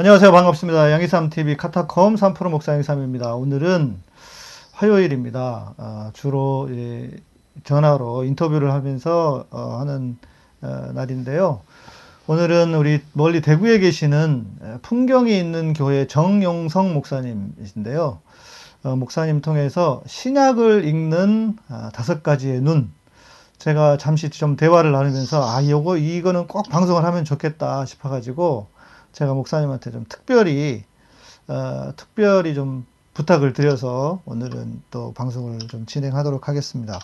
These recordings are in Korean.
안녕하세요. 반갑습니다. 양희삼TV 카타콤 3프로 목사 양희삼입니다. 오늘은 화요일입니다. 어, 주로 예, 전화로 인터뷰를 하면서 어, 하는 어, 날인데요. 오늘은 우리 멀리 대구에 계시는 풍경이 있는 교회 정용성 목사님이신데요. 어, 목사님 통해서 신약을 읽는 아, 다섯 가지의 눈. 제가 잠시 좀 대화를 나누면서 아, 이거 이거는 꼭 방송을 하면 좋겠다 싶어가지고 제가 목사님한테 좀 특별히 어, 특별히 좀 부탁을 드려서 오늘은 또 방송을 좀 진행하도록 하겠습니다.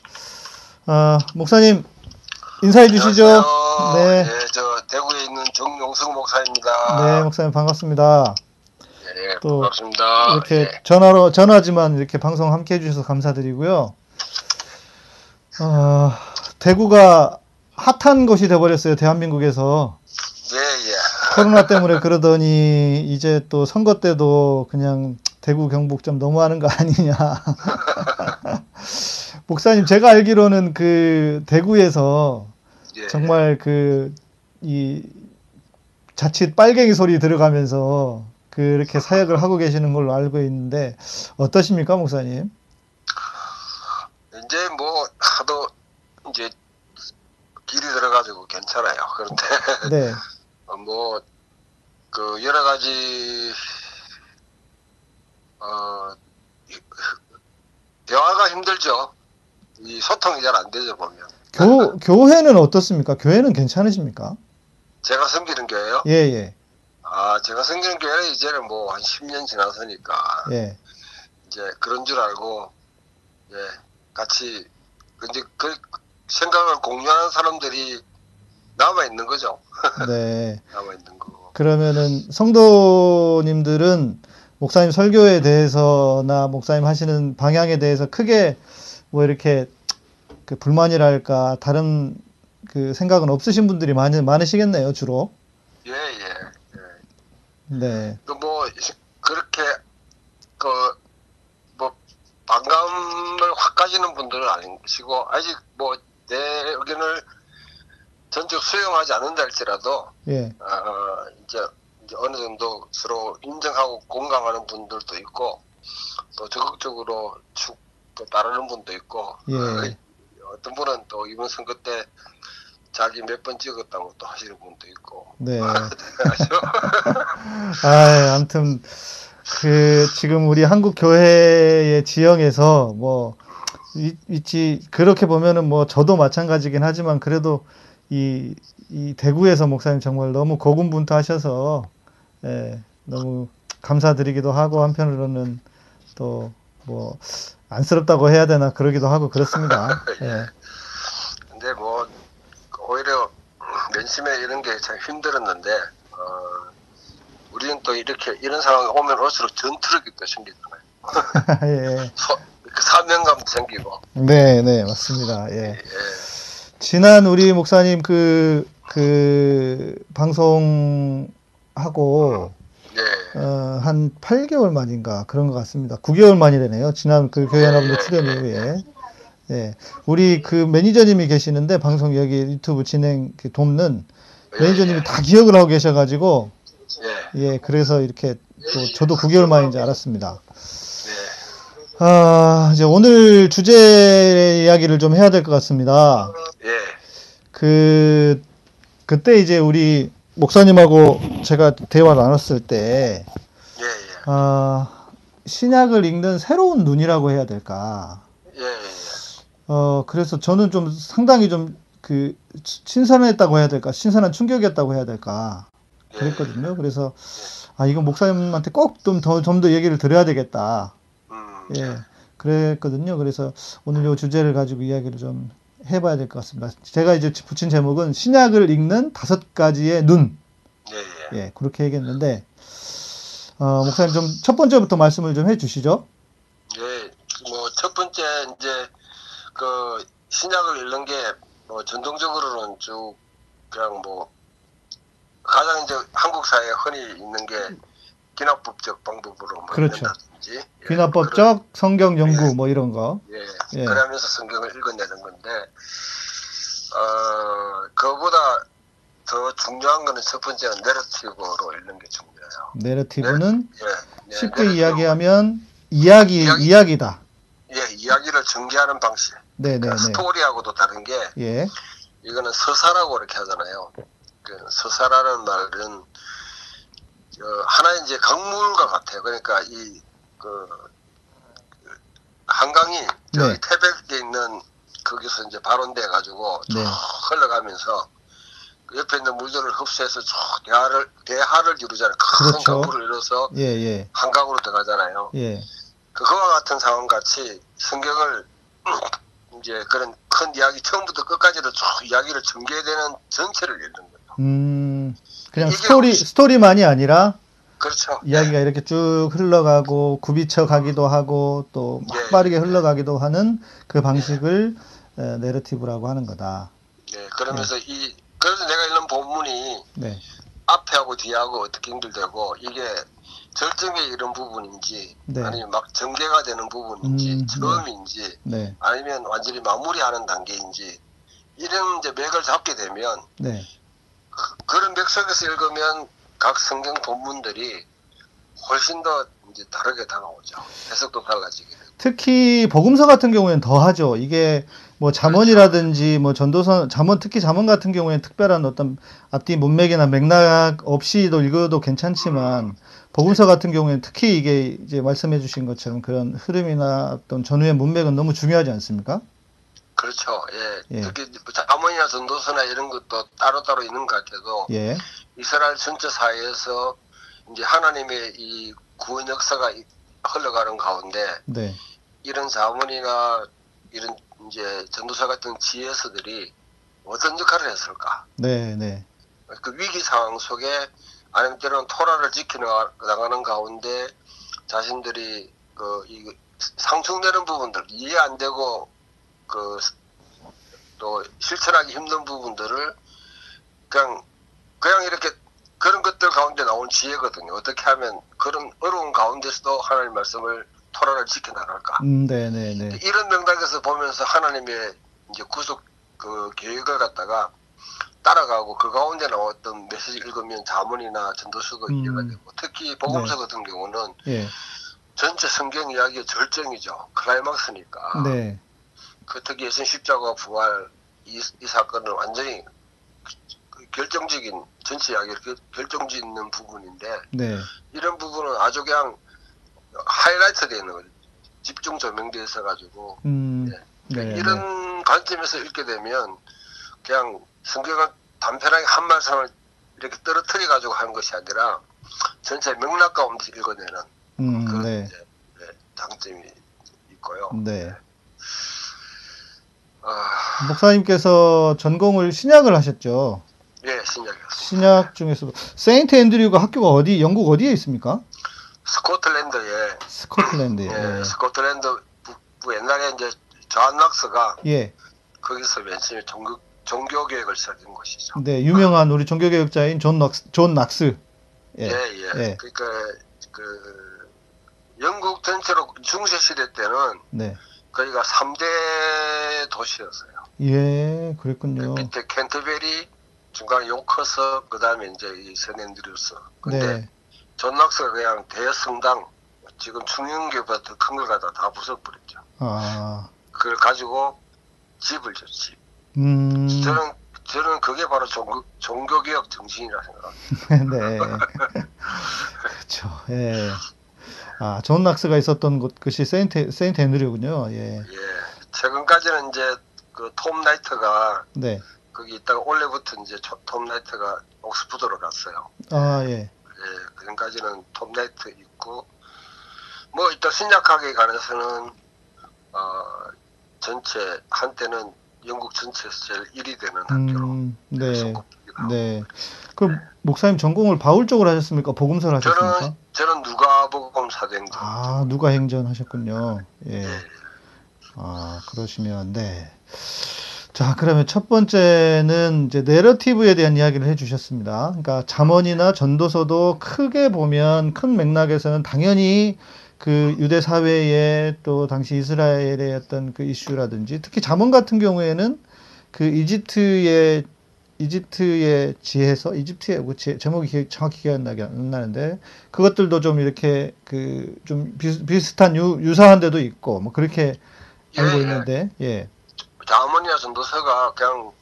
어, 목사님 인사해 주시죠. 네. 네, 저 대구에 있는 정용승 목사입니다. 네, 목사님 반갑습니다. 네, 또 반갑습니다. 이렇게 네. 전화로 전화지만 이렇게 방송 함께 해주셔서 감사드리고요. 어, 대구가 핫한 곳이 돼버렸어요 대한민국에서. 코로나 때문에 그러더니 이제 또 선거 때도 그냥 대구 경북 좀 너무하는 거 아니냐. 목사님 제가 알기로는 그 대구에서 예. 정말 그 이 자칫 빨갱이 소리 들어가면서 그렇게 사역을 하고 계시는 걸로 알고 있는데 어떠십니까 목사님? 이제 뭐 하도 이제 길이 들어가지고 괜찮아요. 그런데 네. 어, 뭐그 여러 가지 어 대화가 힘들죠. 이 소통이 잘 안 되죠 보면. 교 교회는 어떻습니까? 교회는 괜찮으십니까? 제가 섬기는 교회요? 예 예. 아 제가 섬기는 교회는 이제는 뭐 한 10년 지났으니까 예. 이제 그런 줄 알고 예 같이 이제 그 생각을 공유하는 사람들이 남아 있는 거죠. 네. 남아 있는 거. 그러면은 성도님들은 목사님 설교에 대해서나 목사님 하시는 방향에 대해서 크게 뭐 이렇게 그 불만이랄까 다른 그 생각은 없으신 분들이 많이 많으시겠네요 주로. 예 예. 예. 네. 그뭐 그렇게 그 뭐 반감을 확 가지는 분들은 아니시고 아직 뭐 내 의견을 전적 수용하지 않는다 할지라도 예. 어, 이제, 이제 어느 정도 서로 인정하고 공감하는 분들도 있고 또 적극적으로 축, 또 따르는 분도 있고 예. 어떤 분은 또 이번 선거 때 자기 몇 번 찍었다고 또 하시는 분도 있고. 네. 아, 아무튼 그 지금 우리 한국 교회의 지형에서 뭐 있지 그렇게 보면은 뭐 저도 마찬가지긴 하지만 그래도 이, 이 대구에서 목사님 정말 너무 고군분투하셔서 예, 너무 감사드리기도 하고 한편으로는 또 뭐 안쓰럽다고 해야 되나 그러기도 하고 그렇습니다. 예. 근데 뭐 오히려 면심에 이런 게 참 힘들었는데 어, 우리는 또 이렇게 이런 상황이 오면 올수록 전투력이 또 생기잖아요. 예. 소, 사명감도 생기고. 네, 네, 맞습니다. 예. 예. 지난 우리 목사님 그, 그, 방송하고, 네. 어, 한 8개월 만인가 그런 것 같습니다. 9개월 만이라네요. 지난 그 교회 여러분들 출연 이후에. 예. 우리 그 매니저님이 계시는데 방송 여기 유튜브 진행 그 돕는 매니저님이 다 기억을 하고 계셔가지고, 예, 그래서 이렇게 또 저도 9개월 만인 줄 알았습니다. 아, 이제 오늘 주제 이야기를 좀 해야 될 것 같습니다. 예. 그, 그때 이제 우리 목사님하고 제가 대화 나눴을 때, 예, 예. 아, 신약을 읽는 새로운 눈이라고 해야 될까. 예, 예. 예. 어, 그래서 저는 좀 상당히 좀 그, 신선했다고 해야 될까. 신선한 충격이었다고 해야 될까. 예. 그랬거든요. 그래서, 아, 이건 목사님한테 꼭 좀 더, 좀 더 얘기를 드려야 되겠다. 예, 그랬거든요. 그래서 오늘 이 주제를 가지고 이야기를 좀 해봐야 될 것 같습니다. 제가 이제 붙인 제목은 신약을 읽는 다섯 가지의 눈. 예, 예. 예 그렇게 얘기했는데, 어, 목사님 좀 첫 번째부터 말씀을 좀 해주시죠. 예, 뭐 첫 번째 이제 그 신약을 읽는 게 뭐 전통적으로는 쭉 그냥 뭐 가장 이제 한국 사회에 흔히 있는 게 기납법적 방법으로 뭐 그렇죠. 예, 귀납법적 성경 연구 예, 뭐 이런 거. 예, 예. 그러면서 성경을 읽어내는 건데 어 그보다 더 중요한 거는 첫 번째는 내러티브로 읽는 게 중요해요. 내러티브는 예. 네, 쉽게 내러티브. 이야기하면 이야기, 이야기. 이야기다. 예, 이야기를 전개하는 방식. 네네네. 그러니까 스토리하고도 다른 게 예. 이거는 서사라고 이렇게 하잖아요. 그 서사라는 말은 저 하나의 이제 강물과 같아요. 그러니까 이 그 한강이 저기 네. 태백에 있는 거기서 이제 발원돼 가지고 쭉 네. 흘러가면서 그 옆에 있는 물들을 흡수해서 쭉 대하를 대하를 이루잖아요. 큰 그렇죠. 강물을 이뤄서 예, 예. 한강으로 들어가잖아요. 예. 그거와 같은 상황 같이 성경을 이제 그런 큰 이야기 처음부터 끝까지도 쭉 이야기를 전개되는 전체를 읽는 거예요. 음, 그냥 스토리, 혹시- 스토리만이 아니라 그렇죠. 이야기가 이렇게 쭉 흘러가고 굽이쳐 가기도 하고 또막 예, 빠르게 예. 흘러가기도 하는 그 방식을 에, 내러티브라고 하는 거다. 네, 그러면서 이 그래서 내가 읽는 본문이 네. 앞에하고 뒤하고 어떻게 연결되고 이게 절정에 이른 부분인지 네. 아니면 막 전개가 되는 부분인지 음, 네. 처음인지 네. 아니면 완전히 마무리하는 단계인지 이런 이제 맥을 잡게 되면 네. 그- 그런 맥 속에서 읽으면 각 성경 본문들이 훨씬 더 이제 다르게 다가오죠. 해석도 달라지게. 특히 복음서 같은 경우에는 더 하죠. 이게 뭐 잠언이라든지 뭐 전도서 잠언 특히 잠언 같은 경우에는 특별한 어떤 앞뒤 문맥이나 맥락 없이도 읽어도 괜찮지만 복음서 같은 경우에는 특히 이게 이제 말씀해 주신 것처럼 그런 흐름이나 어떤 전후의 문맥은 너무 중요하지 않습니까? 그렇죠. 예. 예. 특히 뭐 자문이나 전도서나 이런 것도 따로따로 있는 것 같아도 예. 이스라엘 전체 사회에서 이제 하나님의 이 구원 역사가 이- 흘러가는 가운데 네. 이런 자문이나 이런 이제 전도사 같은 지혜서들이 어떤 역할을 했을까? 네, 네. 그 위기 상황 속에 아니면 때로는 토라를 지켜나가는 가운데 자신들이 그 이 상충되는 부분들 이해 안 되고 그 또 실천하기 힘든 부분들을 그냥 그냥 이렇게 그런 것들 가운데 나온 지혜거든요. 어떻게 하면 그런 어려운 가운데서도 하나님 말씀을 토라를 지켜나갈까? 음, 네, 네, 네. 이런 맥락에서 보면서 하나님의 이제 구속 그 계획을 갖다가 따라가고 그 가운데 나왔던 메시지 읽으면 자문이나 전도서도 음. 이해가 되고 특히 복음서 네. 같은 경우는 예. 전체 성경 이야기의 절정이죠 클라이막스니까 네. 그 특히 예수님 십자가 부활 이, 이 사건은 완전히 그 결정적인 전체 이야기를 결- 결정지 있는 부분인데 네. 이런 부분은 아주 그냥 하이라이트 거죠 집중 조명되어 있어 가지고 음. 네. 네. 네. 이런 관점에서 읽게 되면 그냥 성경을 단편하게 한 말씀을 이렇게 떨어뜨려 가지고 하는 것이 아니라 전체 맥락 가운데 읽어내는 음, 그런 네. 네, 장점이 있고요. 네. 아, 목사님께서 전공을 신약을 하셨죠. 예, 신약이었습니다. 신약 중에서도 세인트 앤드류가 학교가 어디 영국 어디에 있습니까? 스코틀랜드에 스코틀랜드에. 예, 스코틀랜드 북부 옛날에 이제 존 낙스가 예. 거기서 맨 처음에 종교 종교 교육을 시작한 곳이죠. 네, 유명한 우리 종교개혁자인 존 낙스, 존. 예, 예. 예. 예. 그러니까 그 영국 전체로 중세 시대 때는 네. 거기가 3대 도시였어요. 예, 그 그랬군요. 밑에 캔터베리, 중간에 요크셔, 그 다음에 이제 이 세인트 앤드류스. 근데 네. 존 낙스가 그냥 대성당, 지금 충현교회보다 더 큰 걸 갖다 다 부숴버렸죠. 아. 그걸 가지고 집을 줬지. 음. 저는, 저는 그게 바로 종교, 종교개혁 정신이라 생각합니다. 네. 그렇죠. 예. 아, 존 낙스가 있었던 곳 그것이 세인트 세인트 앤드류군요. 예. 예. 최근까지는 이제 그 톰 라이트가 네. 거기 있다가 올해부터 이제 조- 톰 라이트가 옥스푸드로 갔어요. 아, 예. 예, 그전까지는 톰 라이트 있고 뭐 일단 신약학에 관해서는 어 전체 한때는 영국 전체에서 제일 1위 되는 학교로 음, 네. 네. 그 목사님 전공을 바울 쪽으로 하셨습니까? 복음서를 하셨습니까? 저는 저는 누가복음 사도행전 아, 누가 행전 하셨군요. 예. 예, 아, 그러시면, 네. 자, 그러면 첫 번째는 이제 내러티브에 대한 이야기를 해 주셨습니다. 그러니까 잠언이나 전도서도 크게 보면 큰 맥락에서는 당연히 그 유대 사회의 또 당시 이스라엘의 어떤 그 이슈라든지 특히 잠언 같은 경우에는 그 이집트의 이집트의 지혜서 이집트의 뭐 지- 제목이 기- 정확히 기억 안 나게 안 나는데 그것들도 좀 이렇게 그 좀 비슷한 유, 유사한 데도 있고 뭐 그렇게 예, 알고 예. 있는데 예. 자모니아 전도서가 그냥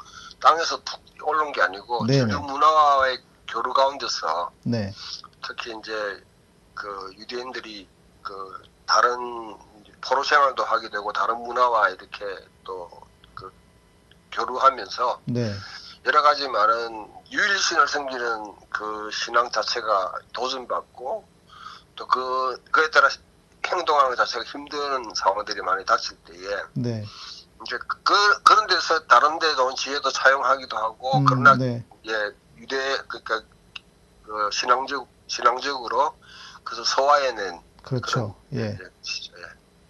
땅에서 툭 오른 게 아니고 네네. 전류 문화와의 교류 가운데서 네. 특히 이제 그 유대인들이 그 다른 포로 생활도 하게 되고 다른 문화와 이렇게 또 그 교류하면서 네. 여러 가지 많은 유일신을 섬기는 그 신앙 자체가 도전받고 또 그 그에 따라 행동하는 것 자체가 힘든 상황들이 많이 닥칠 때에 네. 이제 그 그런 데서 다른 데도 온 지혜도 차용하기도 하고 음, 그러나 네. 예 유대 그러니까 그 신앙적 신앙적으로 그래서 소화해낸 그렇죠. 예. 예, 예.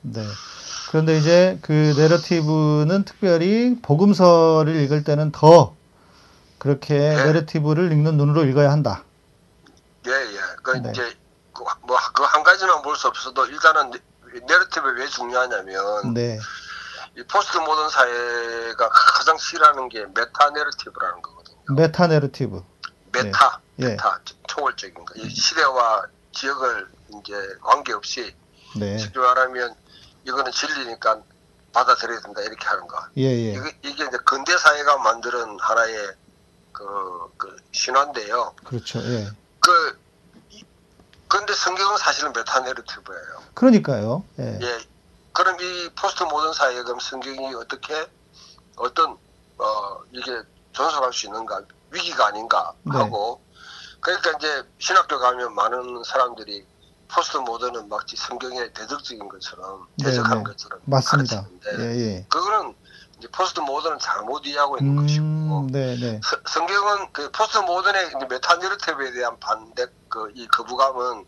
네. 그런데 이제 그 내러티브는 특별히 복음서를 읽을 때는 더 그렇게 네. 내러티브를 읽는 눈으로 읽어야 한다. 예, 예. 그 네. 이제 뭐그 한 가지만 볼 수 없어도 일단은 내러티브 왜 중요하냐면 네. 이 포스트 모던 사회가 가장 싫어하는 게 meta narrative라는 거거든요. meta narrative. meta, 예. meta 초월적인 거. 이 시대와 지역을 이제 관계없이 네. 쉽게 말하면 이거는 진리니까 받아들여야 된다 이렇게 하는 거. 예, 예. 이게, 이게 이제 근대 사회가 만드는 하나의 그, 그 신화인데요. 그렇죠. 예. 그 이- 근데 성경은 사실은 meta narrative예요. 그러니까요. 예. 예. 그럼 이 포스트 모던 사회에 그럼 성경이 어떻게 어떤 어 이게 존속할 수 있는가 위기가 아닌가 네. 하고 그러니까 이제 신학교 가면 많은 사람들이 postmodern은 마치 성경의 대적적인 것처럼 네, 대적하는 네. 것처럼 맞습니다. 가르치는데 예, 예. 그거는 이제 postmodern을 잘못 이해하고 있는 것이고 음, 네, 네. 서- 성경은 그 postmodern의 이제 meta narrative에 대한 반대 그 이 거부감은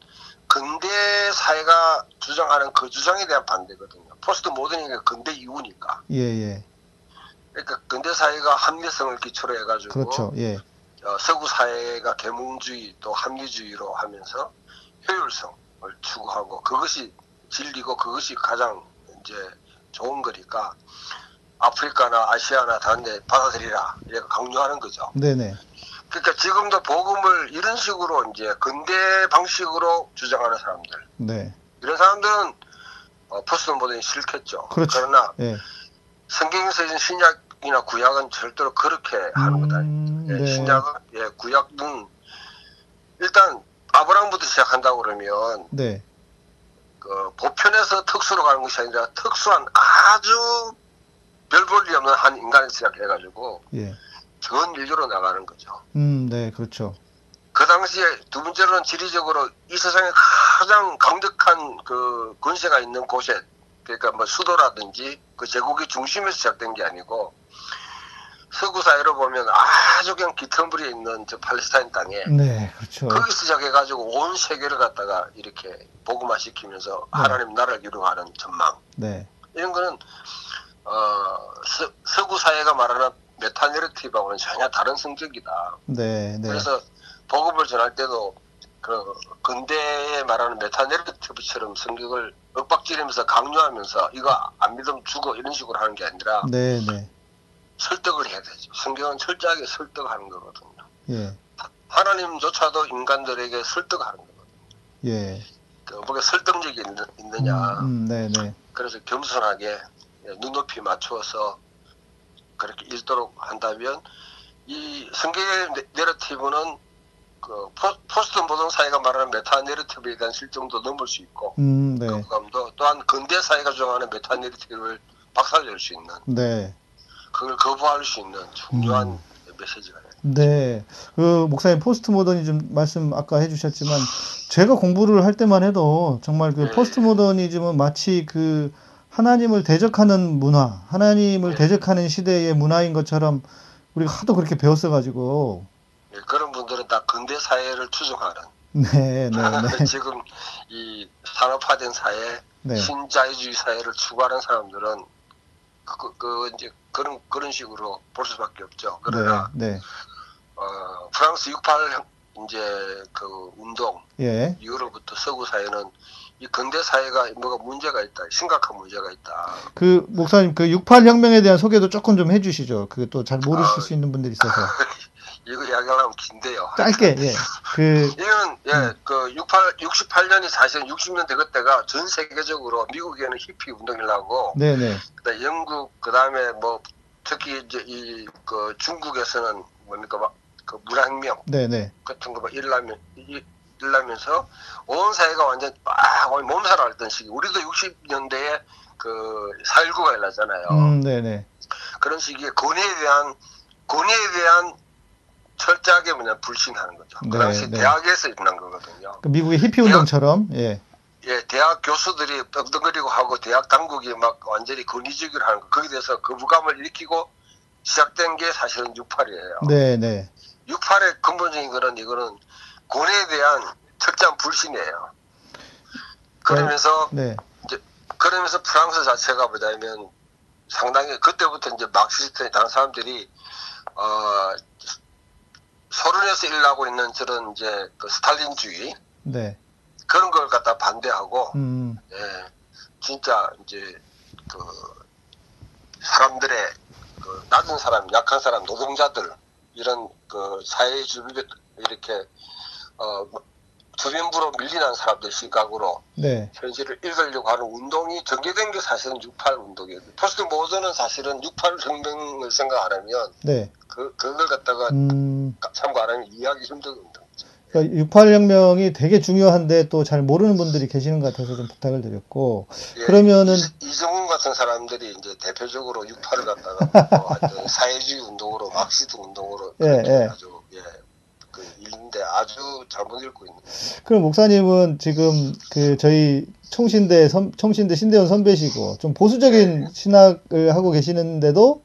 근대 사회가 주장하는 그 주장에 대한 반대거든요. 포스트 모던이 근대 이후니까. 예, 예. 그러니까 근대 사회가 합리성을 기초로 해가지고 그렇죠. 예. 어, 서구 사회가 계몽주의 또 합리주의로 하면서 효율성을 추구하고 그것이 진리고 그것이 가장 이제 좋은 거니까 아프리카나 아시아나 다른 데 받아들이라 이렇게 강조하는 거죠. 네, 네. 그러니까 지금도 복음을 이런 식으로 이제 근대 방식으로 주장하는 사람들 네. 이런 사람들은 어, 포스트 모던이 싫겠죠. 그렇죠. 그러나 예. 성경에서 있는 신약이나 구약은 절대로 그렇게 하는 것 아닙니다. 음, 예, 네. 신약은 예, 구약은 일단 아브라함부터 시작한다고 그러면 네. 그 보편에서 특수로 가는 것이 아니라 특수한 아주 별 볼 일 없는 한 인간을 시작해가지고 예. 전 인류로 나가는 거죠. 음, 네, 그렇죠. 그 당시에 두 번째로는 지리적으로 이 세상에 가장 강력한 그 권세가 있는 곳에 그러니까 뭐 수도라든지 그 제국의 중심에서 시작된 게 아니고 서구 사회로 보면 아주 그냥 기텀부리에 있는 저 팔레스타인 땅에 네, 그렇죠. 거기서 시작해가지고 온 세계를 갖다가 이렇게 복음화 시키면서 네. 하나님 나라를 이루어가는 전망 네. 이런 거는 어 서, 서구 사회가 말하는 meta narrative하고는 전혀 다른 성격이다. 네, 네. 그래서 복음을 전할 때도 그 근대에 말하는 meta narrative처럼 성격을 윽박지르면서 강요하면서 이거 안 믿으면 죽어 이런 식으로 하는 게 아니라 네, 네. 설득을 해야 되죠. 성경은 철저하게 설득하는 거거든요. 예. 하나님조차도 인간들에게 설득하는 거거든요. 예. 그 뭐가 설득력이 있느, 있느냐. 음, 음, 네, 네. 그래서 겸손하게 눈높이 맞추어서 그렇게 읽도록 한다면 이 성경의 내- 내러티브는 그 포, 포스트 모던 사회가 말하는 meta narrative에 대한 싫증도 넘을 수 있고 음, 네. 거부감도 또한 근대 사회가 주장하는 meta narrative를 박살낼 수 있는 네. 그걸 거부할 수 있는 중요한 음. 메시지가 돼요. 네. 그 목사님 포스트 모더니즘 말씀 아까 해 주셨지만 제가 공부를 할 때만 해도 정말 그 네. 포스트 모더니즘은 마치 그 하나님을 대적하는 문화, 하나님을 네. 대적하는 시대의 문화인 것처럼 우리가 하도 그렇게 배웠어 가지고 예, 그런 분들은 다 근대 사회를 추종하는 네, 네, 네. 지금 이 산업화된 사회 네. 신자유주의 사회를 추구하는 사람들은 그, 그, 그 이제 그런 그런 식으로 볼 수밖에 없죠. 그러나 네, 네. 어, 프랑스 68 이제 그 운동 예. 이후로부터 서구 사회는 이 근대 사회가 뭐가 문제가 있다, 심각한 문제가 있다. 그 목사님 그 68 혁명에 대한 소개도 조금 좀 해주시죠. 그또잘 모르실 아. 수 있는 분들이 있어서 이거 이야기하려면 긴데요. 짧게 예. 그 이건 예, 음. 그 68, 68년이 사실은 60년대 그때가 전 세계적으로 미국에는 히피 운동이라고 네네 그다음에 영국 그다음에 뭐 특히 이제 이 그 중국에서는 뭡니까 막 그 문학명 네네 같은 거 막 일라면 이- 일라면서 온 사회가 완전 빡 거의 몸살을 앓던 시기. 우리도 60년대에 그 4.19가 일어나잖아요. 음 네네 그런 시기에 권위에 대한 권위에 대한 철저하게 뭐냐 불신하는 거죠. 그 네, 당시 네. 대학에서 일어난 거거든요. 그 미국의 히피 운동처럼 예. 예, 대학 교수들이 떵떵거리고 하고 대학 당국이 막 완전히 권위주기를 하는 거. 거기에 대해서 거부감을 일으키고 시작된 게 사실은 68이에요. 네 네 68의 근본적인 거는 이거는 권위에 대한 철저한 불신이에요. 그러면서 네 그러면서 프랑스 자체가 뭐냐면 상당히 그때부터 이제 막시스트에 다른 사람들이 어 소련에서 일하고 있는 저런 이제 그 스탈린주의 네. 그런 걸 갖다 반대하고 음 예 진짜 이제 그 사람들의 그 낮은 사람 약한 사람 노동자들 이런 그 사회 주변에 이렇게 어 주변부로 밀리는 사람들 시각으로 네. 현실을 읽으려고 하는 운동이 전개된 게 사실은 68 운동이에요. 포스트 모던은 사실은 68 혁명을 생각 안 하면 네. 그 그걸 갖다가 음 참고 안 하면 이해하기 힘든 운동이죠. 그러니까 68 혁명이 되게 중요한데 또 잘 모르는 분들이 계시는 것 같아서 좀 부탁을 드렸고 예, 그러면은 이- 이정훈 같은 사람들이 이제 대표적으로 68을 갖다가 뭐 사회주의 운동으로 막시드 운동으로 예, 예. 아주 예그 읽는데 아주 잘못 읽고 있는 그럼 목사님은 지금 그 저희 총신대 선, 총신대 신대원 선배시고 좀 보수적인 신학을 하고 계시는데도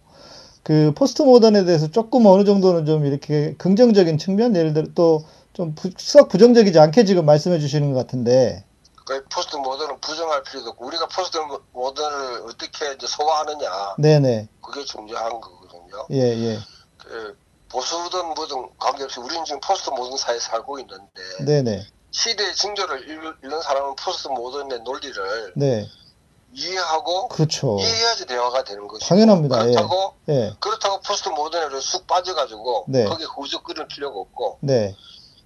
그 포스트 모던에 대해서 조금 어느 정도는 좀 이렇게 긍정적인 측면? 예를 들어 또좀 썩 부정적이지 않게 지금 말씀해 주시는 것 같은데. 그 포스트 모던은 부정할 필요도 없고 우리가 포스트 모던을 어떻게 이제 소화하느냐. 네네. 그게 중요한 거거든요. 예 예. 그 보수든 뭐든 관계없이 우리는 지금 포스트 모던 사회에 살고 있는데 네네 시대의 징조를 읽- 읽는 사람은 포스트 모던의 논리를 네 이해하고 그렇죠 이해해야지 대화가 되는 거죠. 당연합니다. 예. 그렇다고 예 그렇다고 포스트 모던으로 쑥 빠져가지고 네. 거기에 허우적거릴 필요가 없고 네.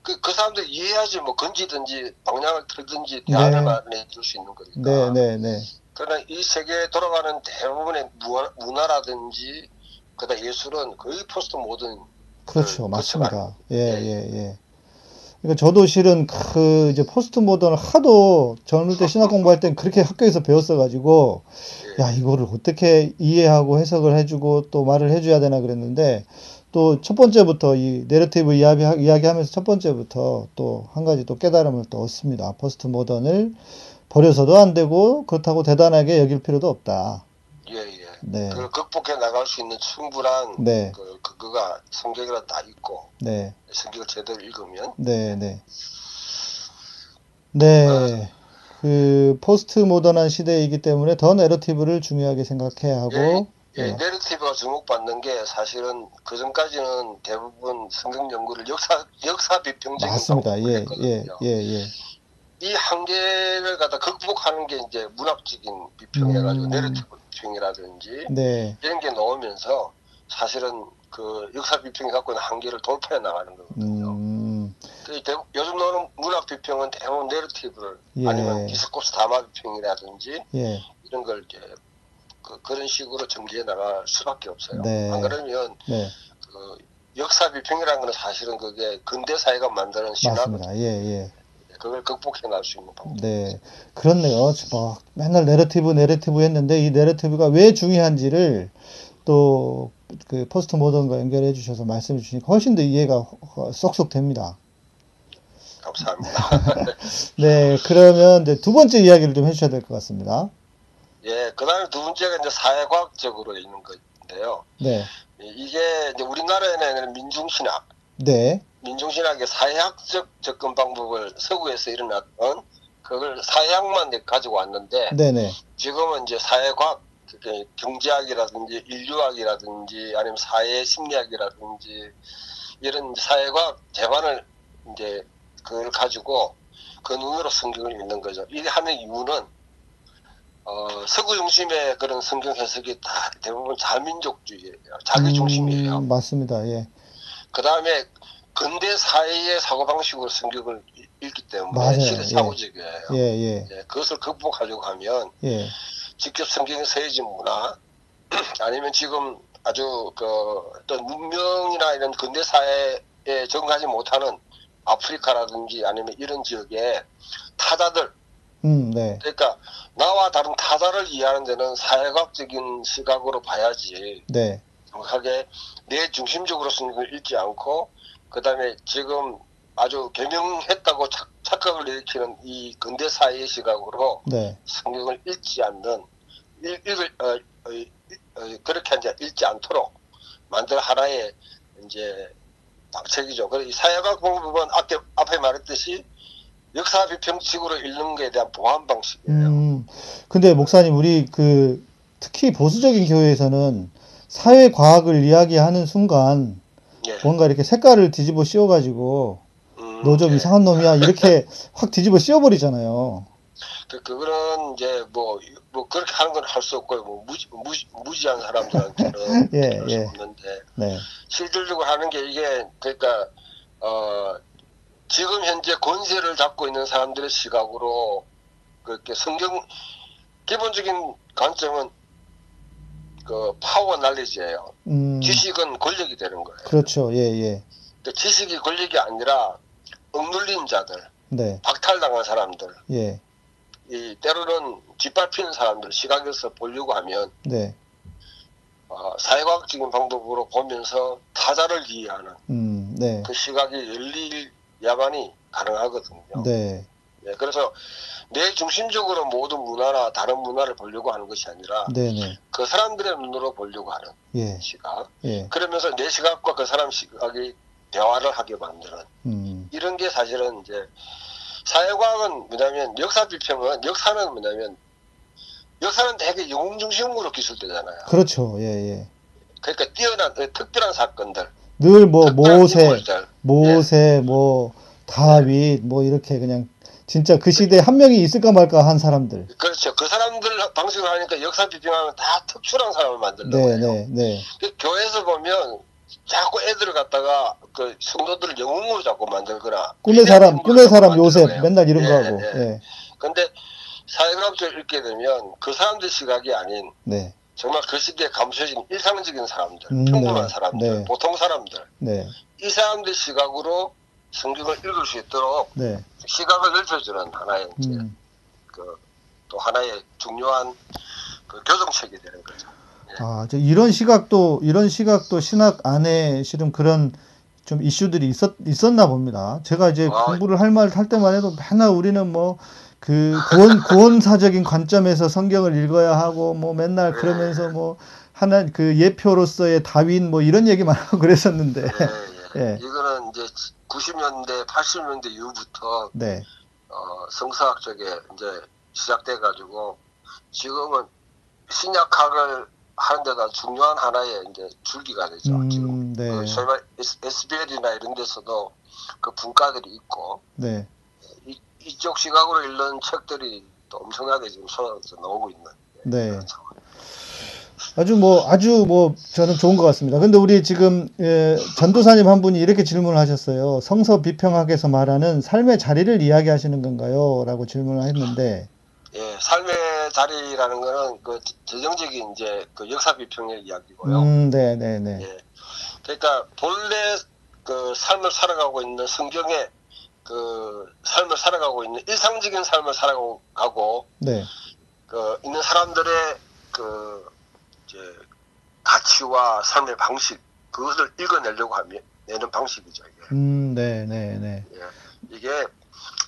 그, 그 사람들 이해해야지 뭐 건지든지 방향을 틀든지 대안을 네. 마련해 줄 수 있는 거니까. 네, 네, 네. 그러나 이 세계에 돌아가는 대부분의 문화, 문화라든지 그다음 예술은 거의 포스트 모던 그렇죠. 그, 맞습니다. 예, 예. 예, 예. 그러니까 저도 실은 그 이제 포스트 모던을 하도 젊을 때 신학 공부할 땐 그렇게 학교에서 배웠어가지고 예. 야 이거를 어떻게 이해하고 해석을 해주고 또 말을 해줘야 되나 그랬는데 또 첫 번째부터 이 내러티브 이야기 이야기하면서 첫 번째부터 또 한 가지 또 깨달음을 또 얻습니다. 포스트 모던을 버려서도 안 되고 그렇다고 대단하게 여길 필요도 없다. 예, 예. 네, 그걸 극복해 나갈 수 있는 충분한 네, 그, 그거가 성경에 다 있고 네. 성경을 제대로 읽으면 네, 네. 네. 그 포스트 모던한 시대이기 때문에 더 내러티브를 중요하게 생각해야 하고 예, 예. 내러티브가 주목받는 게 사실은 그 전까지는 대부분 성경 연구를 역사 역사 비평적인 맞습니다. 예, 예. 예, 예. 이 한계를 갖다 극복하는 게 이제 문학적인 비평해가지고 음. 내러티브 비평이라든지 네. 이런 게 나오면서 사실은 그 역사 비평이 갖고 있는 한계를 돌파해 나가는 거거든요. 음. 요즘 나오는 문학 비평은 대부분 내러티브를 예. 아니면 디스코스 담화 비평이라든지 예. 이런 걸 이제 그, 그런 식으로 전개해 나갈 수밖에 없어요. 네. 안 그러면 네. 그 역사 비평이라는 건 사실은 그게 근대 사회가 만드는 신학. 예, 예. 그걸 극복해 나갈 수 있는 방법. 네. 그렇네요. 막 맨날 내러티브, 내러티브 했는데 이 내러티브가 왜 중요한지를 또 그 포스트 모던과 연결해 주셔서 말씀해 주시니까 훨씬 더 이해가 허- 쏙쏙 됩니다. 감사합니다. 네. 그러면 이제 두 번째 이야기를 좀 해주셔야 될 것 같습니다. 예, 그 다음에 두 번째가 이제 사회과학적으로 있는 건데요. 네. 이게 이제 우리나라에는 민중신학, 네. 민중신학의 사회학적 접근 방법을 서구에서 일어났던 그걸 사회학만 가지고 왔는데 네네. 지금은 이제 사회과학, 경제학이라든지 인류학이라든지 아니면 사회 심리학이라든지 이런 사회과학 제반을 이제 그걸 가지고 그 눈으로 성경을 읽는 거죠. 이 하는 이유는 어, 서구 중심의 그런 성경 해석이 다 대부분 자민족주의예요. 자기 중심이에요. 음, 맞습니다. 예. 그 다음에 근대 사회의 사고 방식으로 성경을 읽- 읽기 때문에 맞아요. 실은 예. 사고적이에요. 예, 예, 예, 그것을 극복하려고 하면 예. 직접 성경에 서해진 문화 아니면 지금 아주 그 어떤 문명이나 이런 근대 사회에 적응하지 못하는 아프리카라든지 아니면 이런 지역에 타자들 음, 네. 그러니까 나와 다른 타자를 이해하는 데는 사회학적인 시각으로 봐야지 네. 정확하게 내 중심적으로 성경을 읽지 않고 그다음에 지금 아주 개명했다고 착, 착각을 일으키는 이 근대 사회의 시각으로 네. 성경을 읽지 않는 읽, 읽을 어, 어, 이- 어, 그렇게 이제 읽지 않도록 만들 하나의 이제 방책이죠. 그래서 이 사회학 공부는 앞에 앞에 말했듯이 역사 비평식으로 읽는 것에 대한 보완 방식이에요. 음, 근데 목사님, 우리 그, 특히 보수적인 교회에서는 사회 과학을 이야기하는 순간 예. 뭔가 이렇게 색깔을 뒤집어 씌워가지고 음, 너좀 예. 이상한 놈이야 이렇게 확 뒤집어 씌워버리잖아요. 그, 그거는 이제 뭐, 뭐 그렇게 하는 건 할 수 없고요. 뭐 무지, 무지, 무지한 사람들한테는 예, 그럴 수 예. 없는데 네. 실질적으로 하는 게 이게 그러니까 어 지금 현재 권세를 잡고 있는 사람들의 시각으로 그렇게 성경 기본적인 관점은 그 파워 날리지예요. 음, 지식은 권력이 되는 거예요. 그렇죠. 예, 예. 그 지식이 권력이 아니라 억눌린 자들, 네. 박탈당한 사람들, 예. 이 때로는 뒷밟히는 사람들 시각에서 보려고 하면 네. 어, 사회과학적인 방법으로 보면서 타자를 이해하는 음, 네. 그 시각이 열리야만이 가능하거든요. 네. 예, 그래서 내 중심적으로 모든 문화나 다른 문화를 보려고 하는 것이 아니라 네네. 그 사람들의 눈으로 보려고 하는 예. 시각. 예. 그러면서 내 시각과 그 사람 시각이 대화를 하게 만드는 음, 이런 게 사실은 이제 사회과학은 뭐냐면 역사 비평은 역사는 뭐냐면 역사는 되게 영웅 중심으로 기술되잖아요. 그렇죠. 예, 예. 그러니까 뛰어난 어, 특별한 사건들, 늘 뭐 모세, 인물들. 모세, 뭐 다윗, 뭐 이렇게 그냥 진짜 그 시대에 한 명이 있을까 말까 한 사람들. 그렇죠. 그 사람들 방식을 하니까 역사 비평하면 다 특출한 사람을 만들려고 네, 해요. 네, 네. 그 교회에서 보면 자꾸 애들을 갖다가 그 성도들을 영웅으로 자꾸 만들거나 꿈의 사람, 꿈의 사람 요셉. 맨날 이런 거 예, 하고. 예. 예. 근데 사회과학적으로 읽게 되면 그 사람들 시각이 아닌 네. 정말 그 시기에 감춰진 일상적인 사람들, 음, 평범한 네, 사람들, 네. 보통 사람들 네. 이 사람들 시각으로 성경을 읽을 수 있도록 네. 시각을 넓혀주는 하나의 이제 음. 그또 하나의 중요한 그 교정책이 되는 거죠. 아, 저 이런 시각도 이런 시각도 신학 안에 실은 그런 좀 이슈들이 있었 있었나 봅니다. 제가 이제 아. 공부를 할 말 할 때만 해도 맨날 우리는 뭐 그 구원 구원사적인 관점에서 성경을 읽어야 하고 뭐 맨날 그러면서 뭐 하나 그 예표로서의 다윈 뭐 이런 얘기만 하고 그랬었는데. 예, 예. 예. 이거는 이제 90년대, 80년대 이후부터 네. 어, 성서학 쪽에 이제 시작돼 가지고 지금은 신약학을 하는 데가 중요한 하나의 이제 줄기가 되죠. 지금 음, 네. 그 소위 말 SBL이나 이런 데서도 그 분과들이 있고 네. 이, 이쪽 시각으로 읽는 책들이 또 엄청나게 지금 쏟아져 나오고 있는 네. 그런 상황. 아주 뭐 아주 뭐 저는 좋은 것 같습니다. 근데 우리 지금 예, 전도사님 한 분이 이렇게 질문을 하셨어요. 성서 비평학에서 말하는 삶의 자리를 이야기하시는 건가요? 라고 질문을 했는데 예, 삶의 자리라는 거는 그 재정적인 이제 그 역사 비평의 이야기고요. 음, 네, 네, 네. 예. 그러니까 본래 그 삶을 살아가고 있는 성경의 그 삶을 살아가고 있는 일상적인 삶을 살아가고 가고 네. 그 있는 사람들의 그 이제 가치와 삶의 방식 그것을 읽어내려고 하면 내는 방식이죠 이게. 음, 네, 네, 네. 예. 이게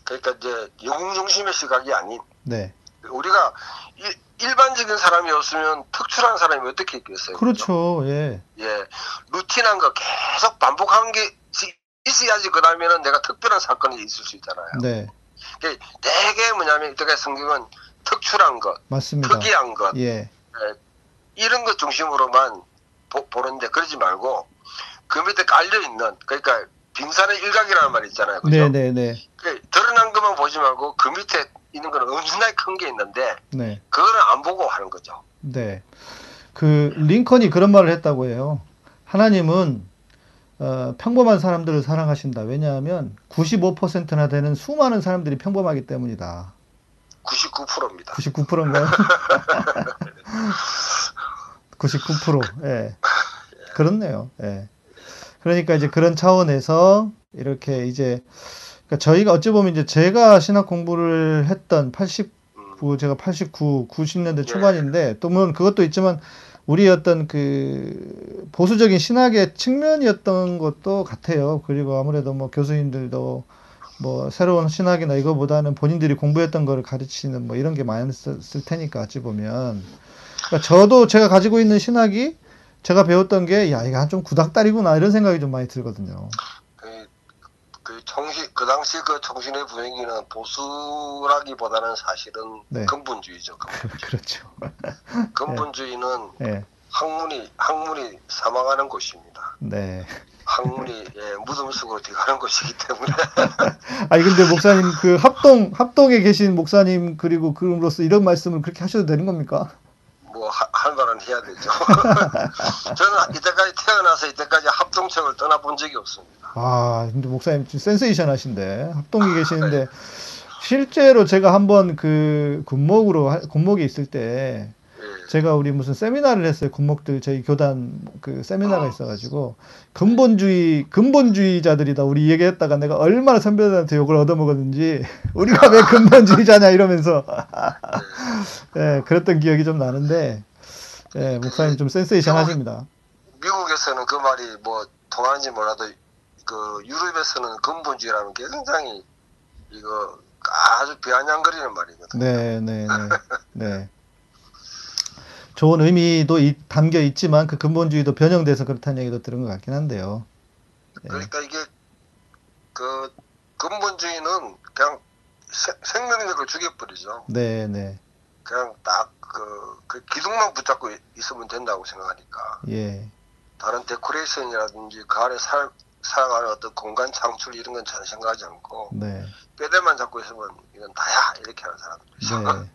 그러니까 이제 영웅 중심의 시각이 아닌 네. 우리가 일, 일반적인 사람이었으면 특출한 사람이 어떻게 있겠어요? 그렇죠. 예. 예, 루틴한 거 계속 반복하는 게 있어야지 그 다음에는 내가 특별한 사건이 있을 수 있잖아요. 네. 그 되게 뭐냐면 이때가 성경은 특출한 것, 맞습니다. 특이한 것 예. 이런 것 중심으로만 보, 보는데 그러지 말고 그 밑에 깔려 있는 그러니까 빙산의 일각이라는 말이 있잖아요. 그죠? 네네네. 그 드러난 것만 보지 말고 그 밑에 있는 거는 엄청나게 큰 게 있는데 네. 그거는 안 보고 하는 거죠. 네. 그 링컨이 그런 말을 했다고 해요. 하나님은 어, 평범한 사람들을 사랑하신다. 왜냐하면 95%나 되는 수많은 사람들이 평범하기 때문이다. 99%입니다. 99%인가요? 99%. 예. 그렇네요. 예. 그러니까 이제 그런 차원에서 이렇게 이제 그러니까 저희가 어찌 보면 이제 제가 신학 공부를 했던 89 음, 제가 89, 90년대 예. 초반인데 또 물론 그것도 있지만 우리 어떤 그 보수적인 신학의 측면이었던 것도 같아요. 그리고 아무래도 뭐 교수님들도 뭐 새로운 신학이나 이거보다는 본인들이 공부했던 거를 가르치는 뭐 이런 게 많았을 테니까 어찌 보면 그러니까 저도 제가 가지고 있는 신학이 제가 배웠던 게 야 이거 좀 구닥다리구나 이런 생각이 좀 많이 들거든요. 그, 그 정신 그 당시 그 정신의 분위기는 보수라기보다는 사실은 네. 근본주의죠. 그렇죠. 근본주의는 예. 학문이 학문이 사망하는 곳입니다. 네. 학문이 예, 무덤 속으로 들어가는 곳이기 때문에 아니 근데 목사님 그 합동 합동에 계신 목사님 그리고 그럼으로써 이런 말씀을 그렇게 하셔도 되는 겁니까? 뭐할 말은 해야 되죠. 저는 이때까지 태어나서 이때까지 합동책을 떠나본 적이 없습니다. 아 근데 목사님 좀 센세이션 하신데 합동에 계시는데 실제로 제가 한번 그 군목으로 할- 군목에 있을 때 예. 제가 우리 무슨 세미나를 했어요. 군목들 저희 교단 그 세미나가 있어가지고 근본주의 근본주의자들이다 우리 얘기했다가 내가 얼마나 선배들한테 욕을 얻어먹었는지 우리가 왜 근본주의자냐 이러면서 예 그랬던 기억이 좀 나는데 예 목사님 좀 센세이션 하십니다. 미국에서는 그 말이 뭐 통하는지 몰라도 그 유럽에서는 근본주의라는 게 굉장히 이거 아주 비아냥거리는 말이거든요. 네, 네, 네, 네. 좋은 의미도 이- 담겨 있지만 그 근본주의도 변형돼서 그렇다는 얘기도 들은 것 같긴 한데요. 예. 그러니까 이게 그 근본주의는 그냥 세- 생명력을 죽여버리죠. 네, 네, 그냥 딱그 그 기둥만 붙잡고 이- 있으면 된다고 생각하니까 예, 다른 데코레이션이라든지 그 안에 살, 살아가는 어떤 공간 창출 이런 건 전혀 생각하지 않고 네, 뼈대만 잡고 있으면 이건 다야 이렇게 하는 사람들이죠. 네.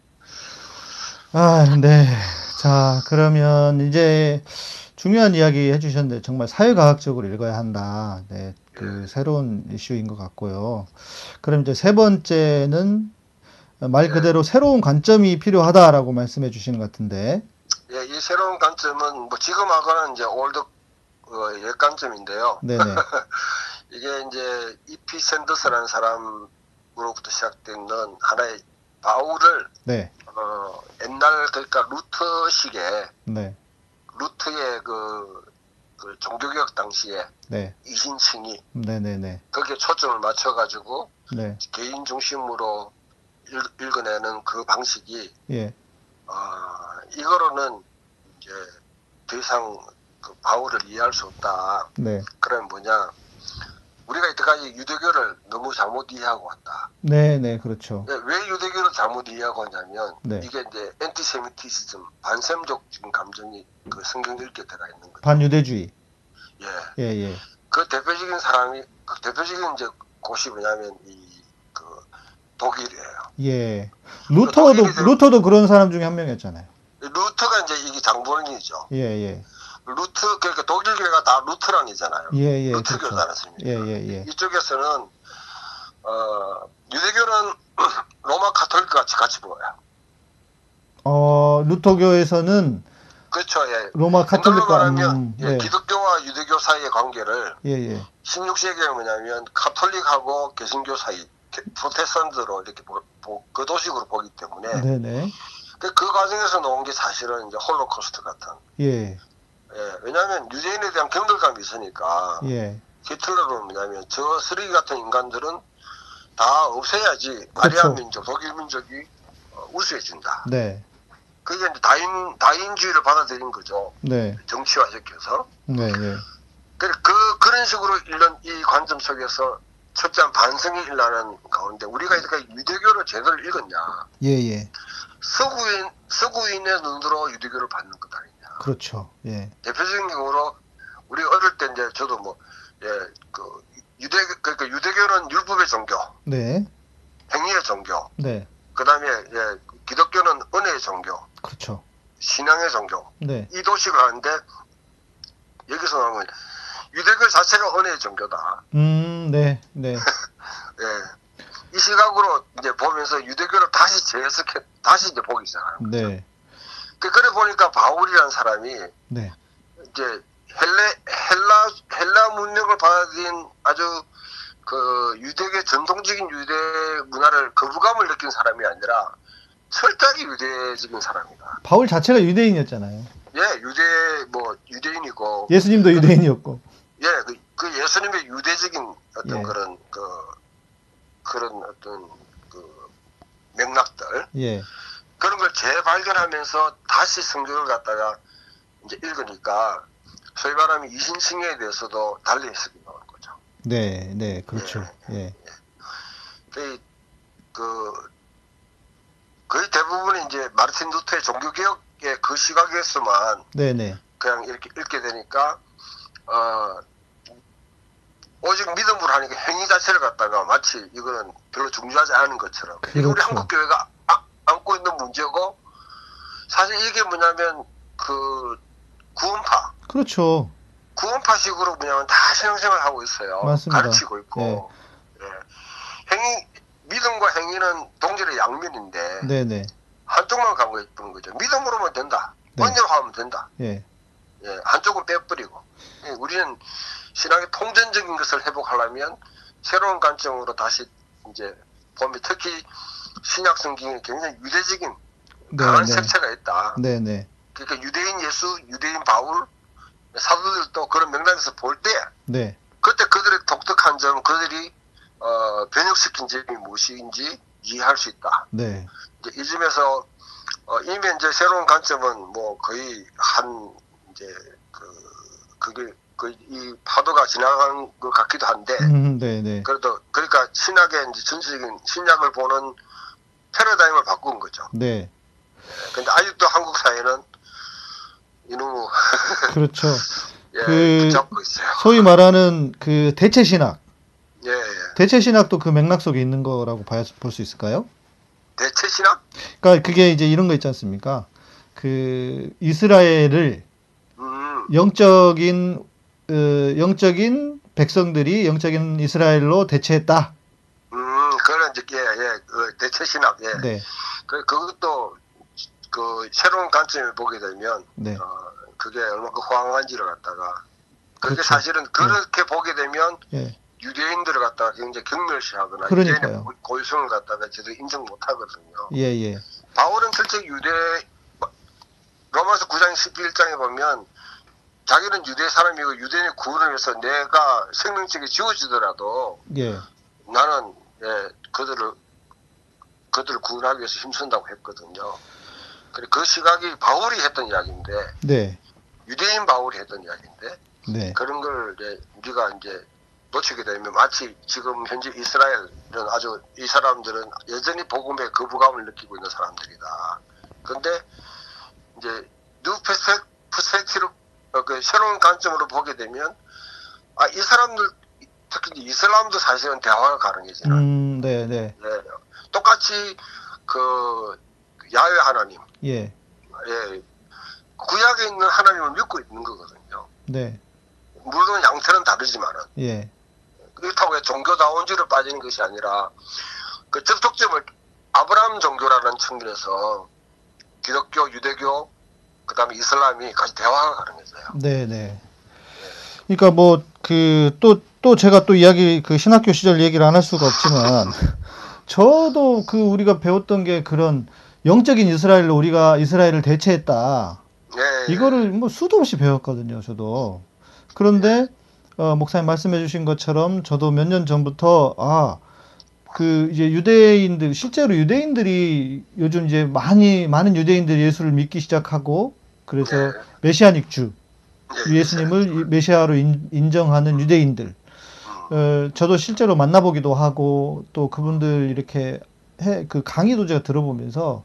아, 네. 자, 그러면 이제 중요한 이야기 해주셨는데 정말 사회과학적으로 읽어야 한다. 네, 그 새로운 이슈인 것 같고요. 그럼 이제 세 번째는 말 그대로 새로운 관점이 필요하다라고 말씀해 주시는 것 같은데. 예, 이 새로운 관점은 뭐 지금하고는 이제 old 어, 옛 관점인데요. 네네. 이게 이제 E. P. 샌더스라는 사람으로부터 시작되는 하나의 바울을 네, 어, 옛날 그러니까 루터식의 네, 루터의 그, 그 종교개혁 당시에 네, 이신칭의 네네네. 거기에 초점을 맞춰가지고 네, 개인 중심으로 읽, 읽어내는 그 방식이 예, 어, 이거로는 이제 더 이상 그 바울을 이해할 수 없다. 네, 그럼 뭐냐? 우리가 이때까지 유대교를 너무 잘못 이해하고 왔다. 네, 네, 그렇죠. 예, 왜 유대교를 잘못 이해하고 왔냐면 네. 이게 이제 엔티세미티시즘 반셈적 지금 감정이 그 성경 읽을 때가 있는 거죠. 반유대주의. 예, 예, 예, 그 대표적인 사람이 그 대표적인 이제 곳이 뭐냐면 이 그 독일이에요. 예. 루터도, 독일이 루터도 그런 사람 중에 한 명이었잖아요. 루터가 이제 이게 장본인이죠. 예, 예. 루터 그러니까 독일 교회가 다 Lutheran이잖아요. 예, 예, 루터교도 그렇죠. 않았습니까? 예, 예, 예. 이쪽에서는 어, 유대교는 로마 카톨릭 같이 같이 보여요. 어, 루터교에서는 그렇죠. 예. 로마 카톨릭과, 음, 예, 네. 기독교와 유대교 사이의 관계를 예, 예. 16세기에 뭐냐면 카톨릭하고 개신교 사이 게- 프로테스탄트로 이렇게 보, 보, 그 도식으로 보기 때문에 네네. 그, 그 과정에서 나온 게 사실은 이제 홀로코스트 같은 예, 예, 왜냐하면 유대인에 대한 경멸감이 있으니까 예. 히틀러는 뭐냐면 저 쓰레기 같은 인간들은 다 없애야지 그렇죠. 아리아 민족, 독일 민족이 어, 우수해진다. 네, 그게 이제 다인 다인주의를 받아들인 거죠. 네, 정치화 시켜서. 네, 네. 그, 그 그런 식으로 읽는 이 관점 속에서 철저한 반성이 일어나는 가운데 우리가 이렇게 유대교를 제대로 읽었냐? 예, 예. 서구인 서구인의 눈으로 유대교를 받는 것 아니냐? 그렇죠. 예, 대표적인 경우로 우리 어릴 때 이제 저도 뭐 예 그 유대 그러니까 유대교는 율법의 종교, 네, 행위의 종교. 네, 그다음에 예, 기독교는 은혜의 종교, 그렇죠. 신앙의 종교. 네, 이 도식을 하는데 여기서 나오면 유대교 자체가 은혜의 종교다. 음, 네, 네, 예. 이 시각으로 이제 보면서 유대교를 다시 재해석해 다시 이제 보기 시작하는 거죠. 네, 그- 그래 보니까 바울이라는 사람이 네, 이제 헬레 헬라 헬라 문명을 받아들인 아주 그 유대계 전통적인 유대 문화를 거부감을 느낀 사람이 아니라 철저하게 유대적인 사람이다. 바울 자체가 유대인이었잖아요. 예, 유대 뭐 유대인이고 예수님도 유대인이었고. 예, 그, 그 예수님의 유대적인 어떤 예. 그런 그 그런 어떤 그 맥락들 예, 그런 걸 재발견하면서 다시 성경을 갖다가 이제 읽으니까 소위 말하면 이신승에 대해서도 달리 해석이 나오는 거죠. 네, 네, 그렇죠. 예, 그, 그 거의 대부분 이제 마르틴 루터의 종교개혁의 그 시각에서만 네, 네, 그냥 이렇게 읽게 되니까 어 오직 믿음으로 하니까 행위 자체를 갖다가 마치 이거는 별로 중요하지 않은 것처럼 이게 우리 그렇죠. 한국 교회가 아- 안고 있는 문제고 사실 이게 뭐냐면 그 구원파 그렇죠. 구원파식으로 그냥 다 신앙생활 하고 있어요. 맞습니다. 가르치고 있고 예. 행위 믿음과 행위는 동질의 양면인데 네, 네, 한쪽만 가고 있는 거죠. 믿음으로만 된다. 네. 언제로 하면 된다. 예, 예, 한쪽은 빼버리고 예, 우리는 신앙의 통전적인 것을 회복하려면 새로운 관점으로 다시 이제 보면 특히 신약 성경에 굉장히 유대적인 네, 강한 네, 색채가 있다. 네, 네, 그러니까 유대인 예수, 유대인 바울 사도들도 그런 맥락에서 볼 때 네, 그때 그들의 독특한 점, 그들이 어, 변혁시킨 점이 무엇인지 이해할 수 있다. 네, 이제 이 점에서 어, 이미 이제 새로운 관점은 뭐 거의 한 이제 그 그게 그 이 파도가 지나간 것 같기도 한데 음, 네, 네, 그래도 그러니까 신학의 이제 전체적인 신약을 보는 패러다임을 바꾼 거죠. 네, 근데 아직도 한국 사회는 이놈 그렇죠. 예, 그-. 소위 말하는 그 대체 신학, 예, 예. 대체 신학도 그 맥락 속에 있는 거라고 볼수 있을까요? 대체 신학? 그러니까 그게 이제 이런 거 있지 않습니까? 그 이스라엘을 음, 영적인 어, 영적인 백성들이 영적인 이스라엘로 대체했다. 이제 예, 예, 그 대체 신학, 예. 네, 그 그것도 그 새로운 관점을 보게 되면 네, 어, 그게 얼마나 호황한지를 갖다가 그게 그렇죠. 사실은 그렇게 보게 되면 예, 유대인들을 갖다가 굉장히 경멸시하거나. 유대인의 고- 고유성을 갖다가 제대로 인정 못하거든요. 예, 예, 바울은 실제 유대 로마서 9장 11장에 보면 자기는 유대 사람이고 유대인의 구원을 위해서 내가 생명책에 지워지더라도 예, 나는 예, 그들을 그들을 구원하기 위해서 힘쓴다고 했거든요. 그래 그 시각이 바울이 했던 이야기인데 네, 유대인 바울이 했던 이야기인데 네, 그런 걸 이제 우리가 이제 놓치게 되면 마치 지금 현재 이스라엘은 아주 이 사람들은 여전히 복음에 거부감을 느끼고 있는 사람들이다. 근데 이제 New Perspec, Perspective 어, 그 새로운 관점으로 보게 되면 아 이 사람들 특히 이슬람도 사실은 대화가 가능해지는 음, 네, 네, 예, 똑같이 그 야훼 하나님, 예, 예, 구약에 있는 하나님을 믿고 있는 거거든요. 네, 물론 양태는 다르지만은. 예, 그렇다고 해서 종교다원주의로 빠지는 것이 아니라 그 접촉점을 아브라함 종교라는 측면에서 기독교, 유대교, 그다음에 이슬람이 같이 대화가 가능해져요. 네, 네. 그러니까 뭐그또또 제가 또 이야기 그 신학교 시절 얘기를 안 할 수가 없지만 저도 그 우리가 배웠던 게 그런 영적인 이스라엘로 우리가 이스라엘을 대체했다. 예, 이거를 뭐 수도 없이 배웠거든요, 저도. 그런데 어, 목사님 말씀해 주신 것처럼 저도 몇 년 전부터 아, 그 이제 유대인들 실제로 유대인들이 요즘 이제 많이 많은 유대인들이 예수를 믿기 시작하고 그래서 예, 메시아닉 주 예, 예수님을 이- 메시아로 인, 인정하는 유대인들 음, 어, 저도 실제로 만나보기도 하고 또 그분들 이렇게 해, 그 강의도 제가 들어보면서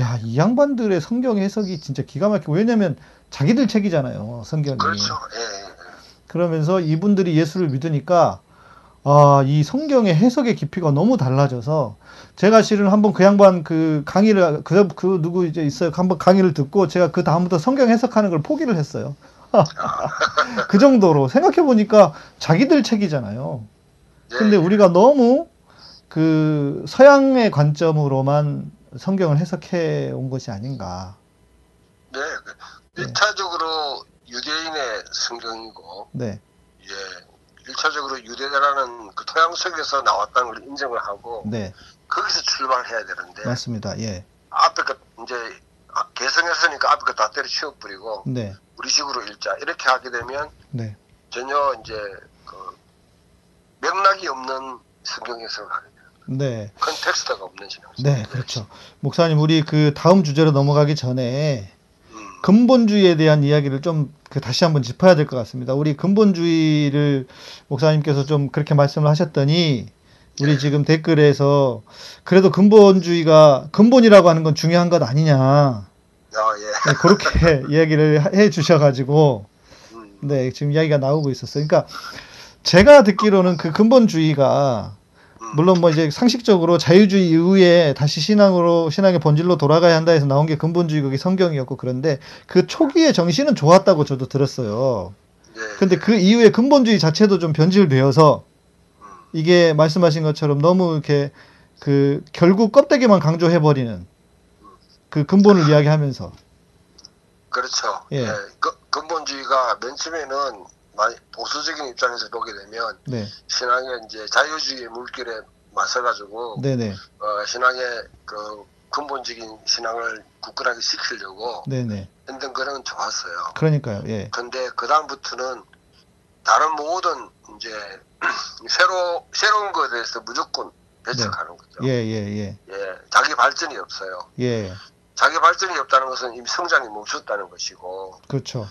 야, 이 양반들의 성경 해석이 진짜 기가 막히고 왜냐면 자기들 책이잖아요, 성경이. 그렇죠. 예, 예, 예. 그러면서 이분들이 예수를 믿으니까 아, 이 성경의 해석의 깊이가 너무 달라져서 제가 실은 한번 그 양반 그 강의를 그, 그 누구 이제 있어요. 한번 강의를 듣고 제가 그 다음부터 성경 해석하는 걸 포기를 했어요. 그 정도로 생각해 보니까 자기들 책이잖아요. 예, 근데 예. 우리가 너무 그 서양의 관점으로만 성경을 해석해 온 것이 아닌가. 네, 그 일차적으로 유대인의 성경이고, 네, 예, 일차적으로 유대라는 그 토양 속에서 나왔다는 걸 인정을 하고, 네, 거기서 출발해야 되는데, 맞습니다. 예, 앞에 거 이제 아, 개성했으니까 앞에 거다 때려치워버리고, 네, 우리식으로 읽자. 이렇게 하게 되면 네, 전혀 이제 그 맥락이 없는 성경 해석을 하게 돼요. 네, context가 없는 신앙. 네, 그렇죠. 목사님, 우리 그 다음 주제로 넘어가기 전에 음, 근본주의에 대한 이야기를 좀그 다시 한번 짚어야 될 것 같습니다. 우리 근본주의를 목사님께서 좀 그렇게 말씀을 하셨더니 우리 지금 댓글에서 그래도 근본주의가 근본이라고 하는 건 중요한 것 아니냐. 아, 예. 네, 그렇게 이야기를 해 주셔가지고 음, 네, 지금 이야기가 나오고 있었어요. 그러니까 제가 듣기로는 그 근본주의가 음, 물론 뭐 이제 상식적으로 자유주의 이후에 다시 신앙으로 신앙의 본질로 돌아가야 한다 해서 나온 게 근본주의 그게 성경이었고 그런데 그 초기의 정신은 좋았다고 저도 들었어요. 예. 근데 그 이후에 근본주의 자체도 좀 변질되어서 음, 이게 말씀하신 것처럼 너무 이렇게 그 결국 껍데기만 강조해 버리는 그 근본을 이야기하면서 그렇죠. 예. 예. 그, 근본주의가 맨 처음에는 많이 보수적인 입장에서 보게 되면 네, 신앙의 이제 자유주의 물길에 맞서가지고 네, 네, 어, 신앙의 그 근본적인 신앙을 굳건하게 시키려고 네, 네. 했던 거는 좋았어요. 그러니까요. 예, 근데 그 다음부터는 다른 모든 이제 새로 새로운 것에 대해서 무조건 배척하는 거죠. 예, 예, 예, 예, 자기 발전이 없어요. 예, 자기 발전이 없다는 것은 이미 성장이 멈췄다는 것이고, 그렇죠.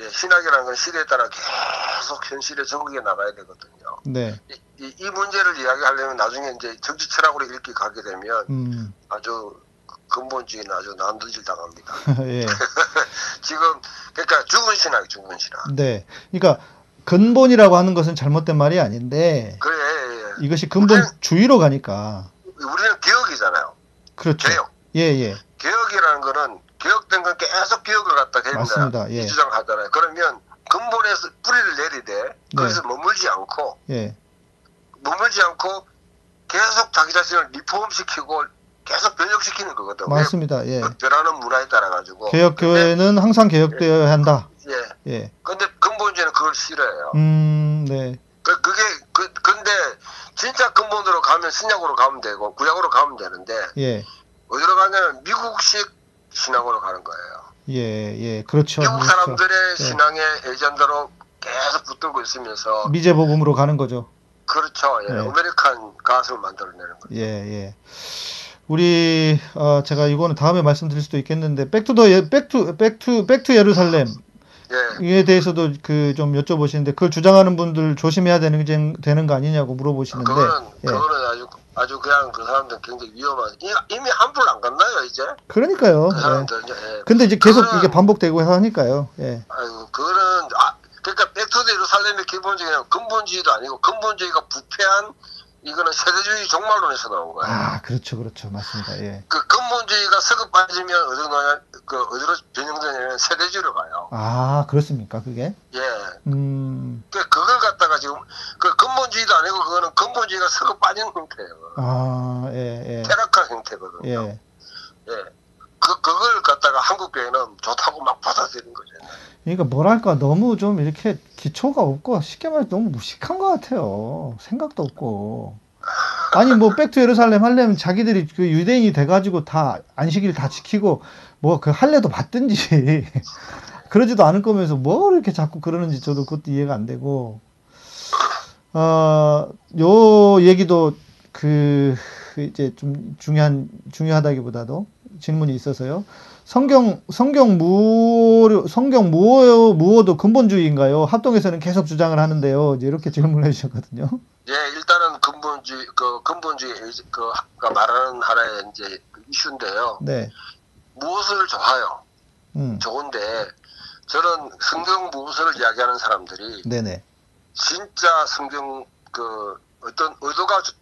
예, 신학이라는 건 시대에 따라 계속 현실에 적응해 나가야 되거든요. 네, 이, 이, 이 문제를 이야기하려면 나중에 이제 정치 철학으로 읽기 가게 되면 음, 아주 근본주의는 아주 난도질 당합니다. 예. 지금 그러니까 죽은 신학, 죽은 신학. 네. 그러니까 근본이라고 하는 것은 잘못된 말이 아닌데 그래, 예, 예. 이것이 근본주의로 가니까 우리는 개혁이잖아요. 그렇죠. 개혁. 예, 예. 개혁이라는 거는 개혁된 건 계속 개혁을 갖다 해야 맞습니다. 예. 이 주장을 하잖아요. 그러면 근본에서 뿌리를 내리되 거기서 네. 머물지 않고 예. 머물지 않고 계속 자기 자신을 리폼시키고 계속 변혁시키는 거거든. 맞습니다. 예. 왜? 변하는 문화에 따라 가지고. 개혁 교회는 항상 개혁되어야 한다. 예. 예. 근데 근본주의는 그걸 싫어해요. 음, 네. 그, 그게 그 근데 진짜 근본으로 가면 신약으로 가면 되고 구약으로 가면 되는데 예. 어디로 가냐면 미국식 신앙으로 가는 거예요. 예, 예. 그렇죠. 미국 그렇죠. 사람들의 예. 신앙의 agenda로 계속 붙들고 있으면서 미제 복음으로 가는 거죠. 그렇죠. 예. 네. American gospel을 만들어내는 거죠. 예, 예. 우리 어, 제가 이거는 다음에 말씀드릴 수도 있겠는데 back to the 예, back to back to back to 예루살렘 예. 이에 대해서도 그 좀 여쭤보시는데 그걸 주장하는 분들 조심해야 되는 게- 되는 거 아니냐고 물어보시는데 그거는 예. 그거는 아주 아주 그냥 그 사람들 굉장히 위험한 이- 이미 한물 안 갔나요 이제 그러니까요. 그 예. 사람들 예. 근데 이제 계속 그거는- 이게 반복되고 하니까요. 예. 아이고 그거는 아 그러니까 Back to the Jerusalem의 기본적인 근본주의도 아니고 근본주의가 부패한 이거는 세대주의 종말론에서 나온 거예요. 아, 그렇죠. 그렇죠. 맞습니다. 예. 그 근본주의가 썩어 빠지면 어디로 가냐 그 어디로 변형되냐면 세대주의로 가요. 아, 그렇습니까? 그게? 예. 음. 그 그걸 갖다가 지금 그 근본주의도 아니고 그거는 근본주의가 서로 빠진 형태예요. 아, 예, 예. 퇴락한 형태거든요. 예. 예. 교회는 좋다고 막 받아들인 거죠. 그러니까 뭐랄까 너무 좀 이렇게 기초가 없고 쉽게 말해서 너무 무식한 것 같아요. 생각도 없고. 아니 뭐 백투 예루살렘 하려면 자기들이 그 유대인이 돼가지고 다 안식일 다 지키고 뭐 그 할례도 받든지 그러지도 않을 거면서 뭐 이렇게 자꾸 그러는지 저도 그것도 이해가 안 되고 어요 얘기도 그 이제 좀 중요한 중요하다기보다도 질문이 있어서요. 성경 성경 무어 성경 무어 무어도 근본주의인가요? 합동에서는 계속 주장을 하는데요. 이제 이렇게 질문을 해주셨거든요. 예, 일단은 근본주의 그 근본주의 그가 말하는 하나의 이제 그 이슈인데요. 네, 무엇을 좋아요? 음, 좋은데 저는 성경 무엇을 이야기하는 사람들이 네네, 진짜 성경 그 어떤 의도가 주-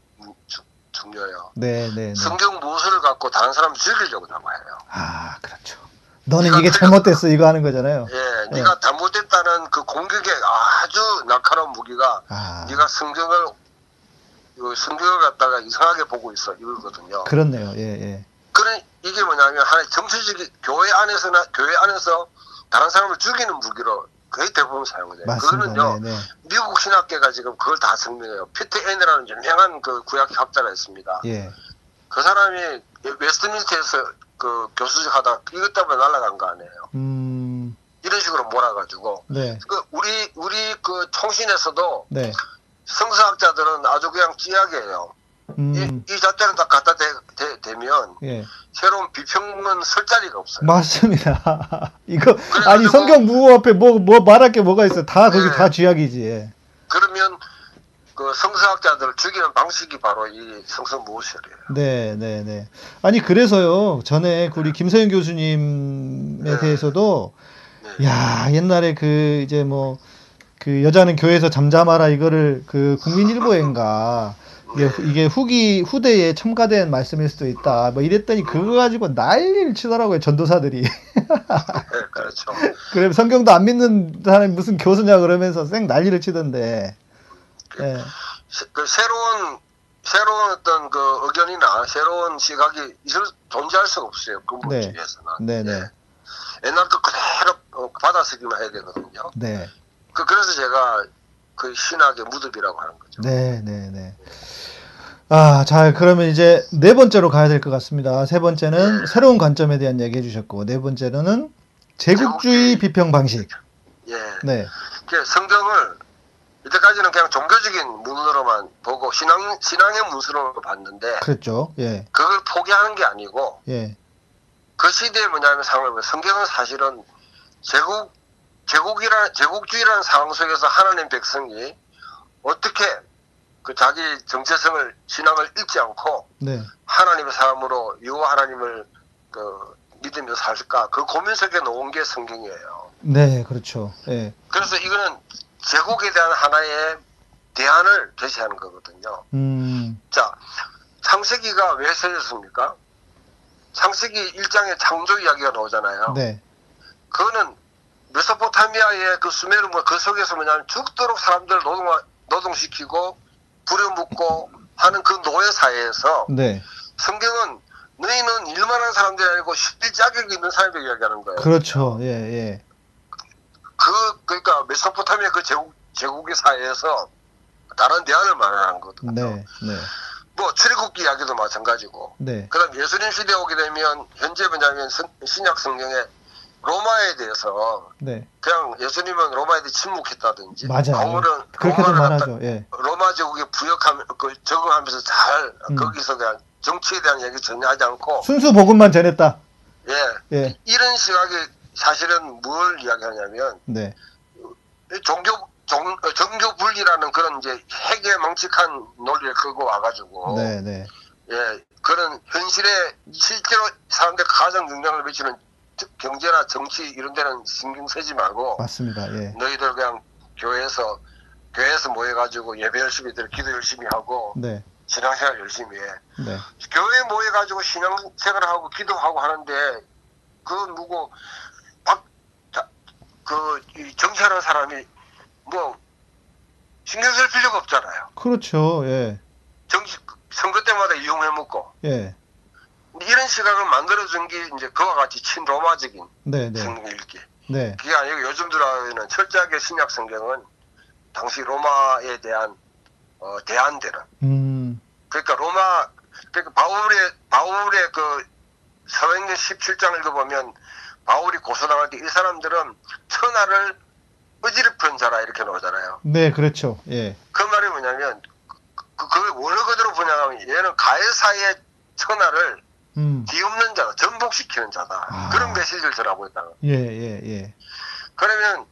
주- 중요해요. 네, 네, 네. 성경 무엇을 갖고 다른 사람을 죽이려고 나와요. 아, 그렇죠. 너는 이게 잘못됐어 이거 하는 거잖아요. 예, 네. 네가 잘못됐다는 그 공격의 아주 날카로운 무기가 아, 네가 성경을 그 성경을 갖다가 이상하게 보고 있어 이거거든요. 그렇네요. 예, 예. 그런 이게 뭐냐면 하나의 정치적인 교회 안에서나 교회 안에서 다른 사람을 죽이는 무기로 거의 대부분 사용돼요. 맞습니다. 그거는요 네, 네. 미국 신학계가 지금 그걸 다 증명해요. 피트 앤이라는 유명한 그 구약 학자가 있습니다. 예. 그 사람이 웨스트민스터에서 그 교수직 하다 이것 때문에 날아간 거 아니에요. 음, 이런 식으로 몰아가지고 네, 그 우리 우리 그 총신에서도 네. 성서학자들은 아주 그냥 찌약이에요. 음, 이, 이 자체는 다 갖다 대, 대, 대면 예. 새로운 비평은 쓸 자리가 없어요. 맞습니다. 이거 아니 성경 무호 앞에 뭐 뭐 말할 게 뭐가 있어? 다 거기 네. 다 쥐약이지. 예. 그러면 그 성서학자들을 죽이는 방식이 바로 이 성서 무엇이래요. 네, 네, 네. 아니 그래서요. 전에 그 우리 김서영 교수님에 네. 대해서도 네. 야 옛날에 그 이제 뭐 그 여자는 교회에서 잠잠하라 이거를 그 국민일보인가 이게, 후- 이게 후기 후대에 첨가된 말씀일 수도 있다. 뭐 이랬더니 그거 가지고 난리를 치더라고요 전도사들이. 네, 그렇죠. 그래 성경도 안 믿는 사람이 무슨 교수냐 그러면서 생 난리를 치던데. 예. 세- 그 새로운 새로운 어떤 그 의견이나 새로운 시각이 있을 존재할 수가 없어요. 근본주의에서는. 네, 네. 예. 옛날 거 그대로 어, 받아쓰기만 해야 되거든요. 네. 그 그래서 제가 그 신학의 무덤이라고 하는 거죠. 네, 네, 네. 아, 자, 그러면 이제 네 번째로 가야 될 것 같습니다. 세 번째는 네. 새로운 관점에 대한 얘기 해주셨고, 네 번째로는 제국주의. 비평 방식. 예. 네, 그 성경을 이때까지는 그냥 종교적인 문으로만 보고 신앙 신앙의 문서로 봤는데 그렇죠. 예, 그걸 포기하는 게 아니고 예, 그 시대에 뭐냐면 상황을 성경은 사실은 제국 제국이라 제국주의라는 상황 속에서 하나님 백성이 어떻게 그 자기 정체성을 신앙을 잃지 않고 네, 하나님의 사람으로 여호와 하나님을 그 믿으며 살까 그 고민 속에 놓은 게 성경이에요. 네, 그렇죠. 예, 그래서 이거는 제국에 대한 하나의 대안을 제시하는 거거든요. 음, 자, 창세기가 왜 쓰였습니까? 창세기 1장에 창조 이야기가 나오잖아요. 네, 그거는 메소포타미아의 그 수메르 그 속에서 뭐냐면 죽도록 사람들을 노동 노동시키고 부려먹고 하는 그 노예 사회에서 네, 성경은 너희는 일만한 사람들이 아니고 실질 자격이 있는 사람들 이야기하는 거예요. 그렇죠. 예, 예, 그 그러니까 메소포타미아 그 제국 제국의 사회에서 다른 대안을 마련한 거거든요. 네, 네, 뭐 출애굽기 이야기도 마찬가지고. 네, 그다음 예수님 시대 에 오게 되면 현재 뭐냐면 성- 신약 성경에 로마에 대해서 네, 그냥 예수님은 로마에 대해 침묵했다든지 맞아요. 바울은 그렇게도 말하죠. 예, 로마 제국에 부역하며 그 적응하면서 잘 음. 거기서 그냥 정치에 대한 얘기 전혀 하지 않고 순수 복음만 전했다. 예 예, 이런 시각이 사실은 뭘 이야기하냐면 네, 종교 종, 어, 정교 분리라는 그런 이제 핵의 망측한 논리를 끌고 와가지고 네, 네, 예 그런 현실에 실제로 사람들 가장 영향을 미치는 특- 경제나 정치 이런 데는 신경 쓰지 말고 맞습니다. 예, 너희들 그냥 교회에서 교회에서 모여가지고 예배 열심히 들 기도 열심히 하고 네, 신앙생활 열심히 해 네, 교회에 모여가지고 신앙생활을 하고 기도하고 하는데 그 누구 박그 정치하는 사람이 뭐 신경 쓸 필요가 없잖아요. 그렇죠. 예, 정치 선거 때마다 이용해 먹고 예, 이런 시각을 만들어준 게 이제 그와 같이 친로마적인 네, 네, 성경 읽기. 네, 그게 아니고 요즘 들어는 철저하게 신약 성경은 당시 로마에 대한 어, 대안되는 음, 그러니까 로마 그러니까 바울의 바울의 그 사도행전 17장 읽어보면 바울이 고소당할 때 이 사람들은 천하를 어지럽힌 자라 이렇게 나오잖아요. 네, 그렇죠. 예, 그 말이 뭐냐면 그, 그걸 원어 그대로 번역하면 얘는 가해사의 천하를 음, 뒤엎는 자다, 전복시키는 자다. 아. 그런 메시지를 전하고 있다. 예, 예, 예, 그러면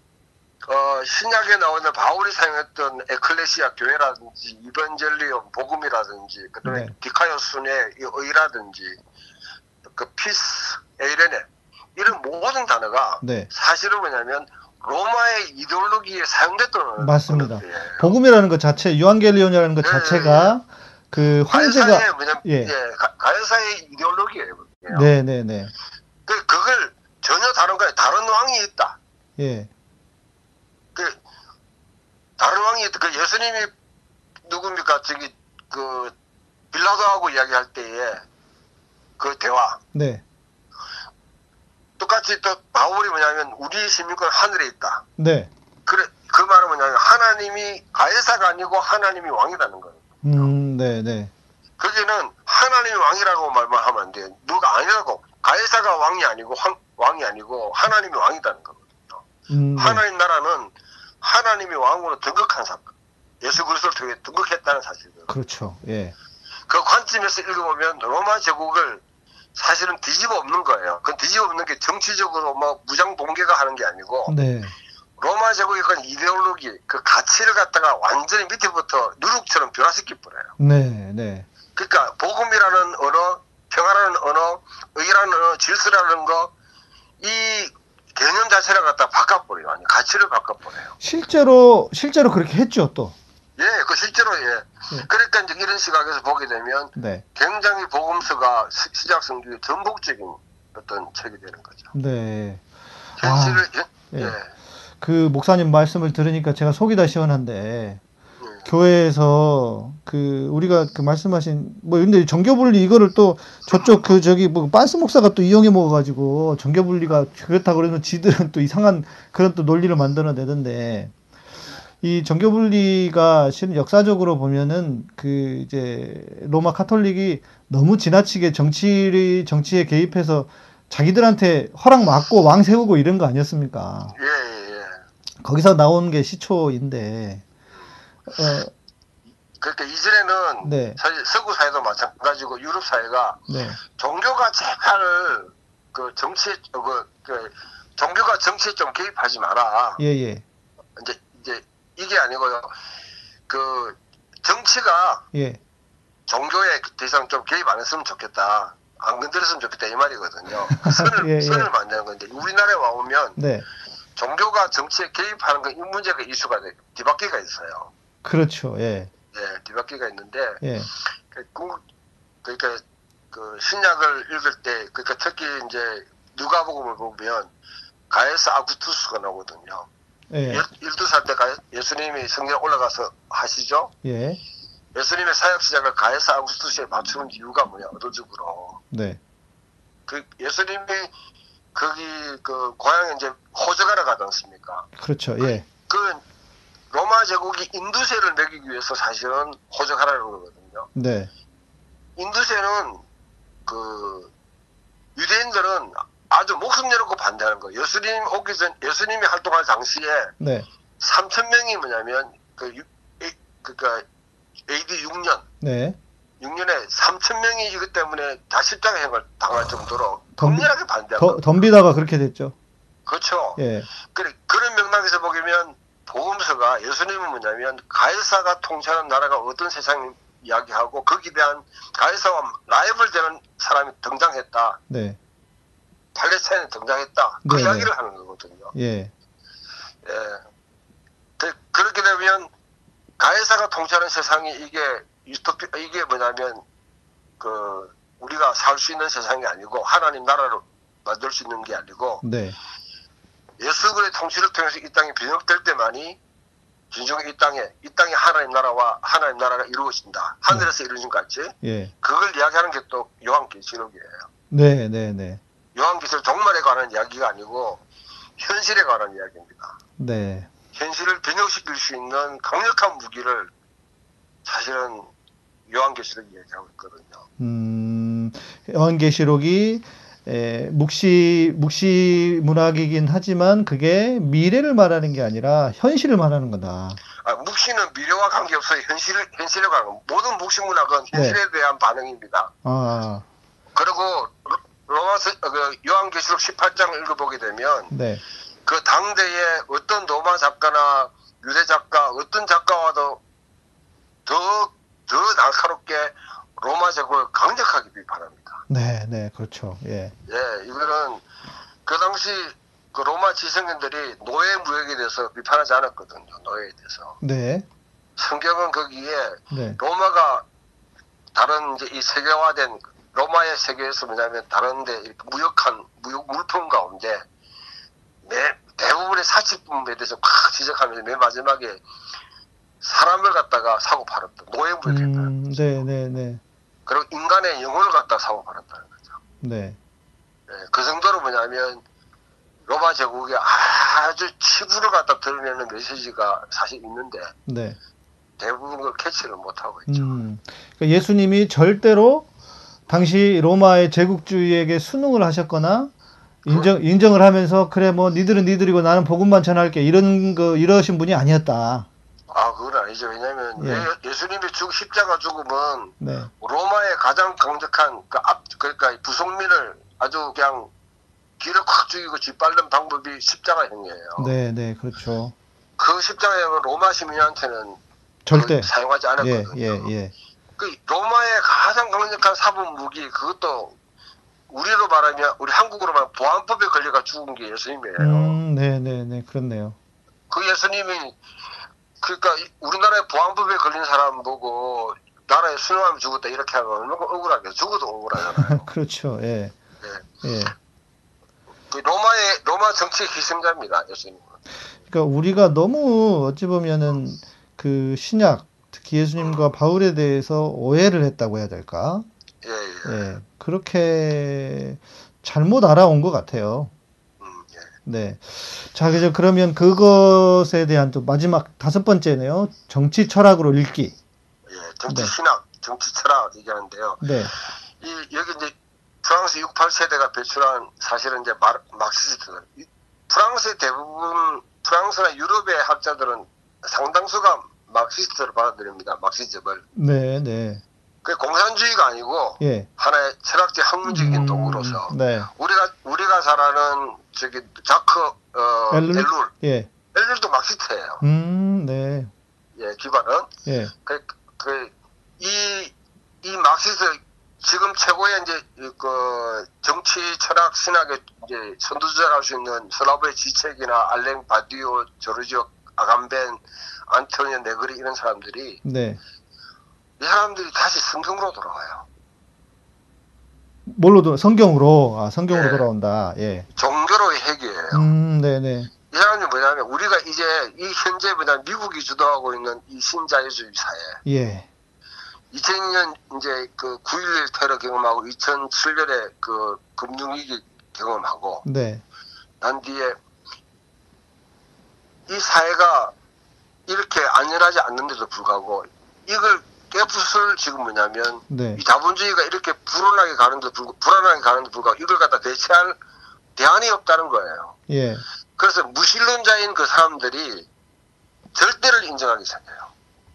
어, 신약에 나오는 바울이 사용했던 에클레시아 교회라든지 이번젤리온 복음이라든지 그다음에 네. 디카요 순의 이 의라든지 그 피스 에이레네 이런 모든 단어가 네, 사실은 뭐냐면 로마의 이데올로기에 사용됐던 맞습니다. 복음이라는 것 자체, 유한겔리온이라는 것 예, 자체가 그 황제가 예. 예, 가- 가해사의 이데올로기예요. 네, 네, 네. 그 그걸 전혀 다른 거예요. 다른 왕이 있다. 예. 그 다른 왕이 있다. 그 예수님이 누굽니까? 저기 그 빌라도하고 이야기할 때에 그 대화 네. 똑같이 또 바울이 뭐냐면 우리 시민권 하늘에 있다. 네. 그래 그 말은 뭐냐면 하나님이 가해사가 아니고 하나님이 왕이라는 거예요. 음, 네, 네. 거기는 하나님이 왕이라고 말만 하면 안 돼요. 누가 아니라고 가해사가 왕이 아니고 황, 왕이 아니고 하나님이 왕이라는 거거든요. 음, 네. 하나님 나라는 하나님이 왕으로 등극한 사건. 예수 그리스도를 통해 등극했다는 사실이거든요. 그렇죠. 예. 그 관점에서 읽어보면 로마 제국을 사실은 뒤집어 엎는 거예요. 그 뒤집어 엎는 게 정치적으로 뭐 무장 봉개가 하는 게 아니고 네. 로마 제국의 그 이데올로기, 그 가치를 갖다가 완전히 밑에부터 누룩처럼 변화시켜 버려요. 네, 네. 그러니까 복음이라는 언어, 평화라는 언어, 의라는 언어, 질서라는 거, 이 개념 자체를 갖다 바꿔버려요. 아니 가치를 바꿔버려요. 실제로 실제로 그렇게 했죠, 또. 예, 그 실제로 예. 예. 그러니까 이제 이런 시각에서 보게 되면 네. 굉장히 복음서가 시- 시작 성경의 전복적인 어떤 책이 되는 거죠. 네. 현실을 예, 예. 예, 그 목사님 말씀을 들으니까 제가 속이 다 시원한데 예. 교회에서 그 우리가 그 말씀하신 뭐 근데 정교분리 이거를 또 저쪽 그 저기 뭐 빤스 목사가 또 이용해 먹어가지고 정교분리가 그렇다 그러면 지들은 또 이상한 그런 또 논리를 만들어내던데 이 정교분리가 실은 역사적으로 보면은 그 이제 로마 카톨릭이 너무 지나치게 정치 정치에 개입해서 자기들한테 허락 맞고 왕 세우고 이런 거 아니었습니까? 예, 예, 예. 거기서 나온 게 시초인데 어, 그러니까 이전에는 네. 사실 서구 사회도 마찬가지고 유럽 사회가 네. 종교가 제발 그 정치에 그, 그 종교가 정치에 좀 개입하지 마라. 예, 예. 이제 이제 이게 아니고요. 그 정치가 예. 종교에 대상 좀 개입 안 했으면 좋겠다. 안 건드렸으면 좋겠다 이 말이거든요. 그 선을 예, 예. 선을 만드는 건데 우리나라에 와보면 네. 종교가 정치에 개입하는 건 이 문제가 이슈가 돼 뒤바퀴가 있어요. 그렇죠. 예. 예, 뒤바퀴가 있는데 예. 그 궁- 그러니까 그 신약을 읽을 때 그러니까 특히 이제 누가복음을 보면 가에스 아구투스가 나오거든요. 예. 12살 때 가- 예수님이 성전 올라가서 하시죠. 예. 예수님의 사역 시작을 가에스 아구스투스에 맞추는 이유가 뭐냐 의도적으로 네. 그 예수님이 거기 그 고향에 이제 호적하러 가지 않습니까? 그렇죠. 예. 그 로마 제국이 인두세를 매기기 위해서 사실은 호적하라는 거거든요. 네. 인두세는 그 유대인들은 아주 목숨 내놓고 반대하는 거예요. 예수님 오기 전 예수님이 활동할 당시에 네. 3천 명이 뭐냐면 그 유- 에- 그니까 AD 6년 네. 6년에 3천 명이 이것 때문에 다 십자가행을 당할 정도로 덤비- 더, 거예요. 덤비다가 그렇게 됐죠. 그렇죠. 예. 그래, 그런 맥락에서 보면 복음서가 예수님은 뭐냐면 가이사가 통치하는 나라가 어떤 세상 이야기하고 거기에 대한 가이사와 라이벌 되는 사람이 등장했다. 네. 팔레스타인에 등장했다. 그 네네. 이야기를 하는 거거든요. 예. 예. 그, 그렇게 되면 가해사가 통치하는 세상이 이게 유토피 이게 뭐냐면 그 우리가 살 수 있는 세상이 아니고 하나님 나라를 만들 수 있는 게 아니고 네. 예수그의 통치를 통해서 이 땅이 변혁될 때만이 진정이 이 땅에 이 땅에 하나님 나라와 하나님 나라가 이루어진다. 하늘에서 이루어진 것 같지? 예. 그걸 이야기하는 게 또 요한계시록이에요. 네, 네, 네. 요한계시록 종말에 관한 이야기가 아니고 현실에 관한 이야기입니다. 네. 현실을 변형시킬 수 있는 강력한 무기를 사실은 요한계시록이 얘기하고 있거든요. 음, 요한계시록이 에, 묵시 묵시 문학이긴 하지만 그게 미래를 말하는 게 아니라 현실을 말하는 거다. 아, 묵시는 미래와 관계없어요. 현실, 현실에 관한 모든 묵시 문학은 현실에 대한 반응입니다. 아, 그리고 로- 로마서 어, 그 요한계시록 18장을 읽어보게 되면 네. 그 당대에 어떤 로마 작가나 유대 작가 어떤 작가와도 더, 더 날카롭게 로마 제국을 강력하게 비판합니다. 네, 네, 그렇죠. 예. 예, 이거는 그 당시 그 로마 지성인들이 노예 무역에 대해서 비판하지 않았거든요. 노예에 대해서. 네, 성경은 거기에 네, 로마가 다른 이제 이 세계화된 로마의 세계에서 뭐냐면 다른데 무역한 무역 물품 가운데 매, 대부분의 사치품에 대해서 막 지적하면서 맨 마지막에 사람을 갖다가 사고 팔았다. 노예 무역했다. 음, 네, 네, 네, 그리고 인간의 영혼을 갖다가 사고 팔았다는 거죠. 네, 예, 그 정도로 뭐냐면 로마 제국이 아주 치부를 갖다 드러내는 메시지가 사실 있는데 네. 대부분 그걸 캐치를 못하고 있죠. 음, 그러니까 예수님이 절대로 당시 로마의 제국주의에게 순응을 하셨거나 인정 인정을 하면서 그래 뭐 니들은 니들이고 나는 복음만 전할게 이런 거 이러신 분이 아니었다. 아 그건 아니죠. 왜냐하면 예. 예. 수님의 죽 십자가 죽음은 네, 로마의 가장 강력한 그 앞 그러니까 부속민을 아주 그냥 길을 확 죽이고 짓밟는 방법이 십자가형이에요. 네, 네, 그렇죠. 그 십자가형은 로마 시민한테는 절대. 그 사용하지 예, 않았거든요. 예, 예. 그 로마의 가장 강력한 사법 무기 그것도 우리로 말하면 우리 한국으로 말하면 보안법에 걸려가 죽은 게 예수님이에요. 음, 네, 네, 네, 그렇네요. 그 예수님이 그러니까 이- 우리나라의 보안법에 걸린 사람 보고 나라에 순응하면 죽었다 이렇게 하면 얼마나 억울하게 죽어도 억울하잖아요. 그렇죠. 예, 예. 그 로마의 로마 정치의 희생자입니다 예수님은. 그러니까 우리가 너무 어찌 보면은 그 신약 특히 예수님과 바울에 대해서 오해를 했다고 해야 될까? 예, 예. 예, 그렇게 잘못 알아온 것 같아요. 네. 자, 그래서 그러면 그것에 대한 또 마지막 다섯 번째네요. 정치 철학으로 읽기. 예. 정치 네. 신학, 정치 철학 얘기하는데요. 네. 이 여기 이제 프랑스 68 세대가 배출한 사실은 이제 마, 막시스트들. 이 프랑스의 대부분 프랑스나 유럽의 학자들은 상당수가 막시스트를 받아들입니다. 막시즘을. 네, 네. 그 공산주의가 아니고 예. 하나의 철학적 학문적인 음, 도구로서 네. 우리가 우리가 잘 아는 저기 자크 어, 엘룰? 엘룰 예. 엘룰도 막시스트예요. 음, 네. 예, 기관은 예. 그, 그, 이, 이 막시스 지금 최고의 이제 이그 정치 철학 신학의 이제 선두주자를 할수 있는 슬라브의 지책이나 알랭 바디오, 조르지오 아감벤, 안토니오 네그리 이런 사람들이 네. 이 사람들이 다시 성경으로 돌아와요. 뭘로 돌아, 성경으로, 아, 성경으로 예. 돌아온다. 예. 종교로의 핵이에요. 음, 네네. 이 사람들이 뭐냐면 우리가 이제 이 현재 뭐냐 미국이 주도하고 있는 이 신자유주의 사회 예. 2002년 이제 그 9.11 테러 경험하고 2007년에 그 금융위기 경험하고 네. 난 뒤에 이 사회가 이렇게 안전하지 않는데도 불구하고 이걸 깨부술 지금 뭐냐면 네. 이 자본주의가 이렇게 불안하게 가는데도 불구 불안하게 가는데도 불구하고 이걸 갖다 대체할 대안이 없다는 거예요. 예. 그래서 무신론자인 그 사람들이 절대를 인정하기 시작해요.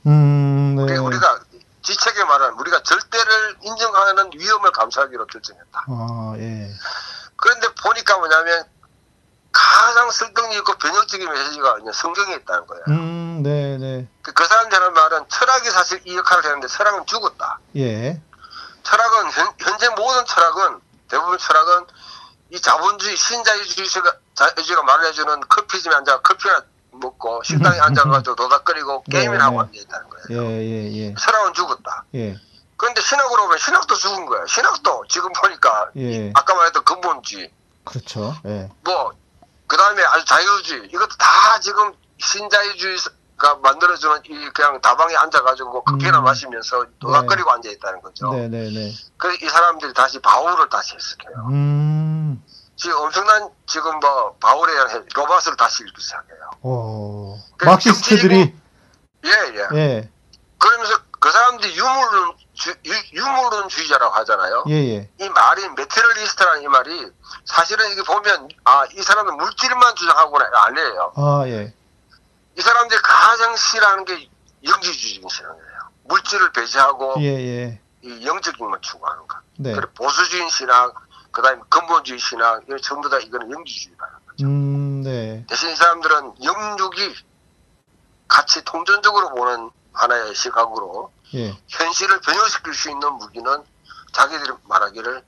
음, 네. 그러니까 우리가 지책에 말하는 우리가 절대를 인정하는 위험을 감수하기로 결정했다. 아, 예. 그런데 보니까 뭐냐면 가장 설득력 있고 변혁적인 메시지가 그냥 성경에 있다는 거예요. 음, 네 네. 그, 그 사람들 하는 말은 철학이 사실 이 역할을 했는데 철학은 죽었다. 예. 철학은 현, 현재 모든 철학은 대부분 철학은 이 자본주의 신자유주의가 자유주의가 말해주는 커피집에 앉아 커피나 먹고 식당에 앉아가지고 도닥거리고 네, 하고 네. 앉아 있다는 거예요. 예, 예, 예. 철학은 죽었다. 예. 그런데 신학으로 보면 신학도 죽은 거예요. 신학도 지금 보니까 예. 아까 말했던 근본주의 그렇죠. 예. 뭐 그 다음에 아주 자유주의 이것도 다 지금 신자유주의가 만들어주는 이 그냥 다방에 앉아가지고 커피나 음. 마시면서 도닥거리고 앉아 있다는 거죠. 네네네. 그래서 이 사람들이 다시 바울을 다시 해석해요. 음, 지금 엄청난 지금 뭐 바울에 대한 로마스를 다시 읽기 시작해요. 오. 그 Marxist들이, 예, 예. 예. 그러면서 그 사람들이 유물론 주, 유, 유물론주의자라고 하잖아요. 예, 예. 이 말이 materialist라는 이 말이 사실은 이게 보면 아 이 사람은 물질만 주장하고는 아니에요. 아, 예. 이 사람들이 가장 싫어하는 게 영지주의적인 신앙이에요. 물질을 배제하고 예, 예. 이 영적인 것만 추구하는 것. 네. 그리고 보수주의 신앙, 그다음에 근본주의 신앙 이거 전부 다 이거는 영지주의라는 거죠. 음, 네. 대신 이 사람들은 영육이 같이 통전적으로 보는 하나의 시각으로 예. 현실을 변형시킬 수 있는 무기는 자기들이 말하기를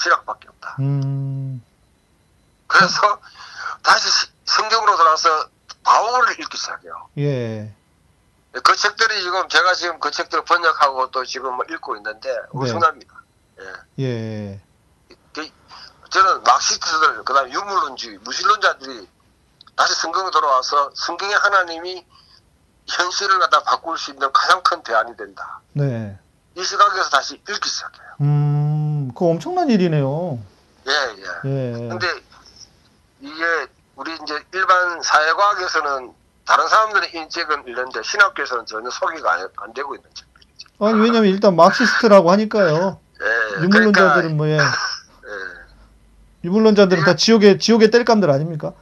신학밖에 없다. 음, 그래서 다시 시- 성경으로 돌아서 바울을 읽기 시작해요. 예. 그 책들이 지금 제가 지금 그 책들을 번역하고 또 지금 뭐 읽고 있는데 엄청납니다. 예. 예. 그- 저는 막시스트들 그다음 유물론주의 무신론자들이 다시 성경에 돌아와서 성경의 하나님이 현실을 갖다 바꿀 수 있는 가장 큰 대안이 된다. 네. 이 시각에서 다시 읽기 시작해요. 음, 그거 엄청난 일이네요. 예, 예. 예. 근데 이게 우리 이제 일반 사회과학에서는 다른 사람들은 인책은 읽는데 신학교에서는 전혀 소개가 안, 안 되고 있는 책들이죠. 아니, 왜냐면 일단 마크시스트라고 하니까요. 예, 유물론자들은 뭐, 예. 그러니까, 예. 유물론자들은 다 지옥의, 지옥의 뗄감들 아닙니까?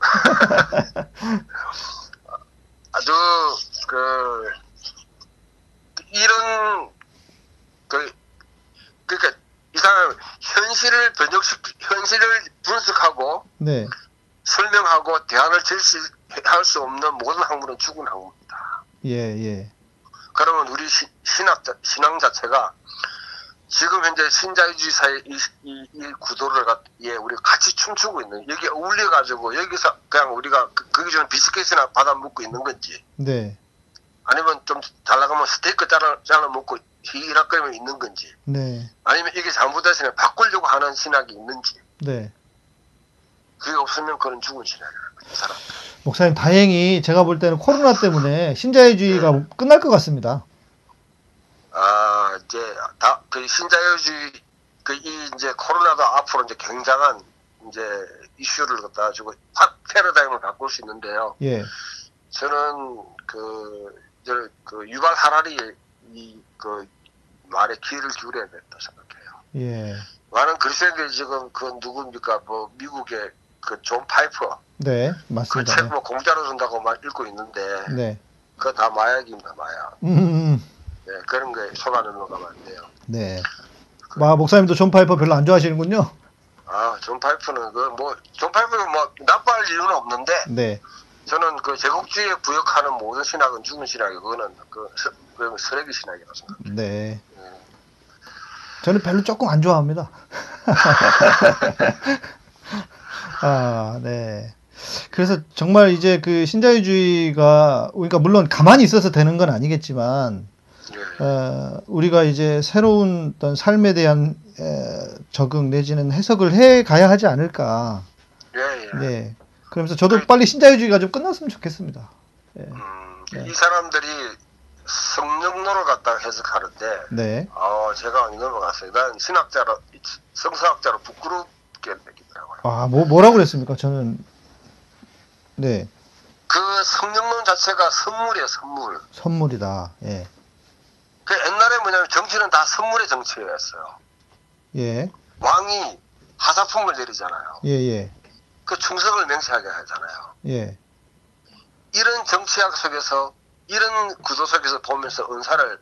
아주 그 이런 그 그러니까 이 사람 현실을 번역시 현실을 분석하고 네. 설명하고 대안을 제시할 수 없는 모든 학문은 죽은 학문입니다. 예, 예. 그러면 우리 시- 신학 자- 신앙 자체가 지금 현재 신자유주의 사회 이, 이, 이 구도를 갖, 예, 우리 같이 춤추고 있는 여기 어울려 가지고 여기서 그냥 우리가 그, 거기 좀 비스킷이나 받아 먹고 있는 건지 네. 아니면 좀 잘 나가면 스테이크 잘라, 잘라 먹고 히락거리면 있는 건지 네. 아니면 이게 잘못됐으면 바꾸려고 하는 신학이 있는지 네. 그게 없으면 그건 죽은 이 사람 목사님, 다행히 제가 볼 때는 코로나 때문에 신자유주의가 끝날 것 같습니다. 아 이제 다 그 신자유주의 그 이 이제 코로나도 앞으로 이제 굉장한 이제 이슈를 갖다 가지고 팍 패러다임을 바꿀 수 있는데요 예. 저는 그, 저, 그 유발 하라리 이그 말에 귀를 기울여야 된다 생각해요. 예. 많은 그리스도인들이 지금 그 누굽니까 뭐 미국의 그 존 파이퍼 네. 그 맞습니다. 책뭐 공짜로 준다고 막 읽고 있는데 네. 그거 다 마약입니다 마약. 음, 음, 네, 그런 거에 속아 넘어가면 안 돼요. 네. 와, 목사님도 존 파이퍼 별로 안 좋아하시는군요. 아, 존 파이퍼는 그뭐존 파이퍼는 뭐 나빠할 이유는 없는데 네. 저는 그 제국주의에 부역하는 모든 신학은 죽은 신학이 그거는 그, 서, 그 쓰레기 신학이라고 생각해요. 네. 예. 저는 별로 조금 안 좋아합니다. 아, 네. 그래서 정말 이제 그 신자유주의가, 그러니까 물론 가만히 있어서 되는 건 아니겠지만, 예. 어, 우리가 이제 새로운 어떤 삶에 대한 에, 적응 내지는 해석을 해 가야 하지 않을까. 예, 예. 네. 그러면서 저도 빨리 신자유주의가 좀 끝났으면 좋겠습니다. 예. 음, 네. 이 사람들이 성령론을 갖다가 해석하는데, 네. 어, 제가 안 넘어갔어요. 난 신학자로, 성서학자로 부끄럽게 느끼더라고요. 아, 뭐, 뭐라고 그랬습니까? 저는, 네. 그 성령론 자체가 선물이에요, 선물. 선물이다. 예. 그 옛날에 뭐냐면 정치는 다 선물의 정치였어요. 예. 왕이 하사품을 내리잖아요. 예, 예. 그 충성을 맹세하게 하잖아요. 예. 이런 정치학 속에서 이런 구조 속에서 보면서 은사를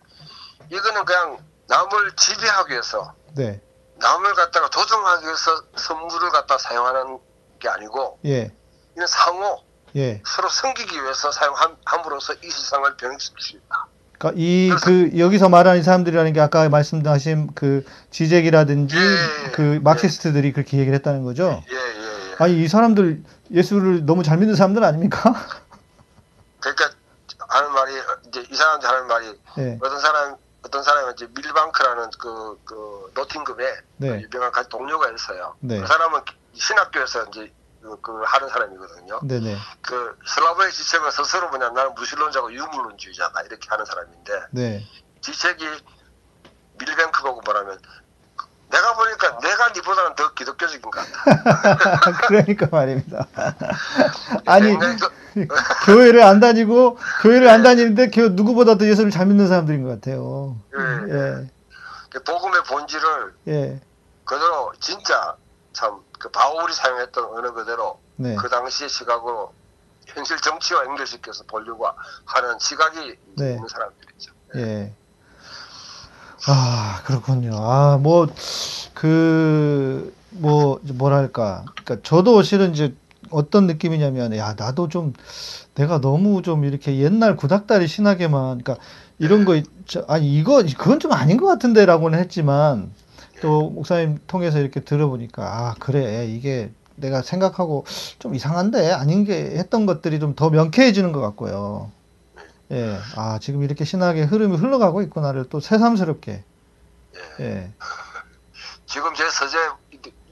이거는 그냥 남을 지배하기 위해서 네. 남을 갖다가 조종하기 위해서 선물을 갖다 사용하는 게 아니고 예. 이는 상호 예. 서로 섬기기 위해서 사용함으로써 이 세상을 변형시킬 수 있다. 그러니까 이 그 여기서 말하는 이 사람들이라는 게 아까 말씀하신 그 지잭이라든지 예, 그 마크시스트들이 그렇게 얘기를 했다는 거죠. 예, 예, 예. 아니 이 사람들 예수를 너무 잘 믿는 사람들 아닙니까? 그러니까 하는 말이 이제 이 사람들 하는 말이 예. 어떤 사람 어떤 사람은 이제 밀방크라는 그, 그 노팅금에 네. 그 유명한 가- 동료가 있어요. 네. 그 사람은 신학교에서 이제 그, 그 하는 사람이거든요. 네네. 그 슬라브의 지책은 스스로 뭐냐 나는 무신론자고 유물론주의자다 이렇게 하는 사람인데 네. 지책이 밀뱅크 보고 뭐라면 내가 보니까 내가 니보다는 더 기독교적인 것 같다. 그러니까 말입니다. 아니 굉장히 그- 교회를 안 다니고 교회를 안 다니는데 교 누구보다 더 예수를 잘 믿는 사람들인 것 같아요. 예. 예. 그 복음의 본질을 예. 그대로 진짜 참 그 바울이 사용했던 언어 그대로 네. 그 당시의 시각으로 현실 정치와 연결시켜서 보려고 하는 시각이 네. 있는 사람들이죠. 예. 아, 그렇군요. 아, 뭐, 그, 뭐, 뭐랄까. 그러니까 저도 실은 이제 어떤 느낌이냐면, 야, 나도 좀, 내가 너무 좀 이렇게 옛날 구닥다리 신하게만, 그러니까 이런 거, 저- 아니, 이거, 그건 좀 아닌 것 같은데 라고는 했지만, 또 목사님 통해서 이렇게 들어보니까, 아, 그래. 이게 내가 생각하고 좀 이상한데? 아닌 게 했던 것들이 좀 더 명쾌해지는 것 같고요. 예, 아 지금 이렇게 신학의 흐름이 흘러가고 있구나를 또 새삼스럽게. 예. 예, 지금 제 서재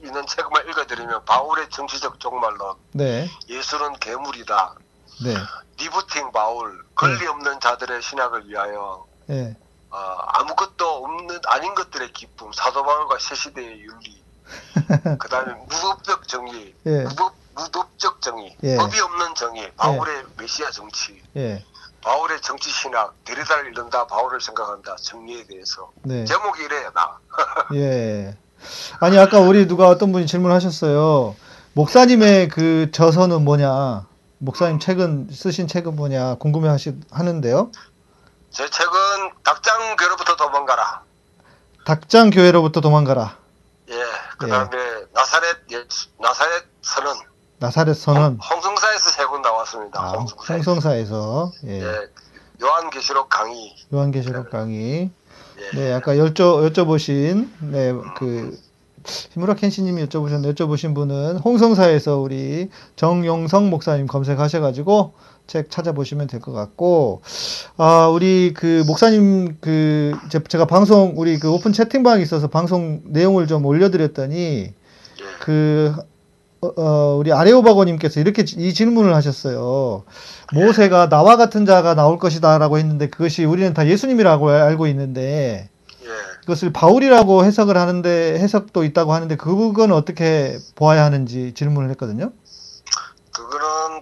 있는 책만 읽어드리면 바울의 정치적 종말론, 네, 예수는 괴물이다, 네, 리부팅 바울, 권리 없는 자들의 신학을 위하여 예, 어, 아무것도 없는 아닌 것들의 기쁨, 사도 바울과 새 시대의 윤리, 그 다음에 무법적 정의, 예, 무법, 무법적 정의, 예. 법이 없는 정의, 바울의 메시아 정치, 예, 바울의 정치 신학, 데리다를 잃는다, 바울을 생각한다, 정리에 대해서 네. 제목이 이래요 나. 예. 아니, 아까 우리 누가 어떤 분이 질문하셨어요. 목사님의 그 저서는 뭐냐? 목사님 책은, 쓰신 책은 뭐냐? 궁금해 하시, 하는데요. 제 책은 닭장 괴로부터 도망가라. 닭장 교회로부터 도망가라. 예, 그다음에 나사렛 예, 나사렛 선언 나사렛 선언. 홍성사에서 세 권 나왔습니다. 아, 홍성사에서. 홍성사에서. 예. 예, 요한계시록 강의. 요한계시록 강의. 예, 네, 아까 여쭤, 여쭤보신, 네, 그, 히무라 켄시님이 여쭤보셨는데, 여쭤보신 분은 홍성사에서 우리 정용성 목사님 검색하셔가지고 책 찾아보시면 될 것 같고, 아, 우리 그 목사님 그, 제- 제가 방송, 우리 그 오픈 채팅방에 있어서 방송 내용을 좀 올려드렸더니, 예, 그, 어, 어, 우리 아레오바고님께서 이렇게 지- 이 질문을 하셨어요. 모세가 나와 같은 자가 나올 것이다라고 했는데 그것이 우리는 다 예수님이라고 알고 있는데 예. 그것을 바울이라고 해석을 하는데 해석도 있다고 하는데 그건 어떻게 보아야 하는지 질문을 했거든요. 그거는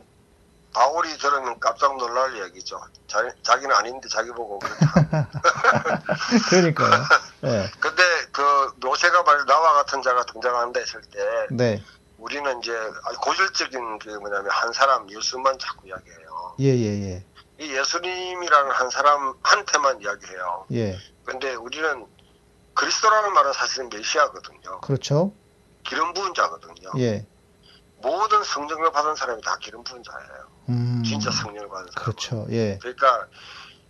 바울이 들으면 깜짝 놀랄 얘기죠. 자, 자기는 아닌데 자기 보고 그렇다. 그러니까요. 네, 근데 그 모세가 말 나와 같은 자가 등장한다 했을 때 네, 우리는 이제 고질적인 게 뭐냐면 한 사람 예수만 자꾸 이야기해요. 예, 예, 예, 이 예수님이라는 한 사람한테만 이야기해요. 예, 근데 우리는 그리스도라는 말은 사실은 메시아거든요. 그렇죠. 기름 부은 자거든요. 예, 모든 성령을 받은 사람이 다 기름 부은 자예요. 음, 진짜 사람. 그렇죠. 예, 그러니까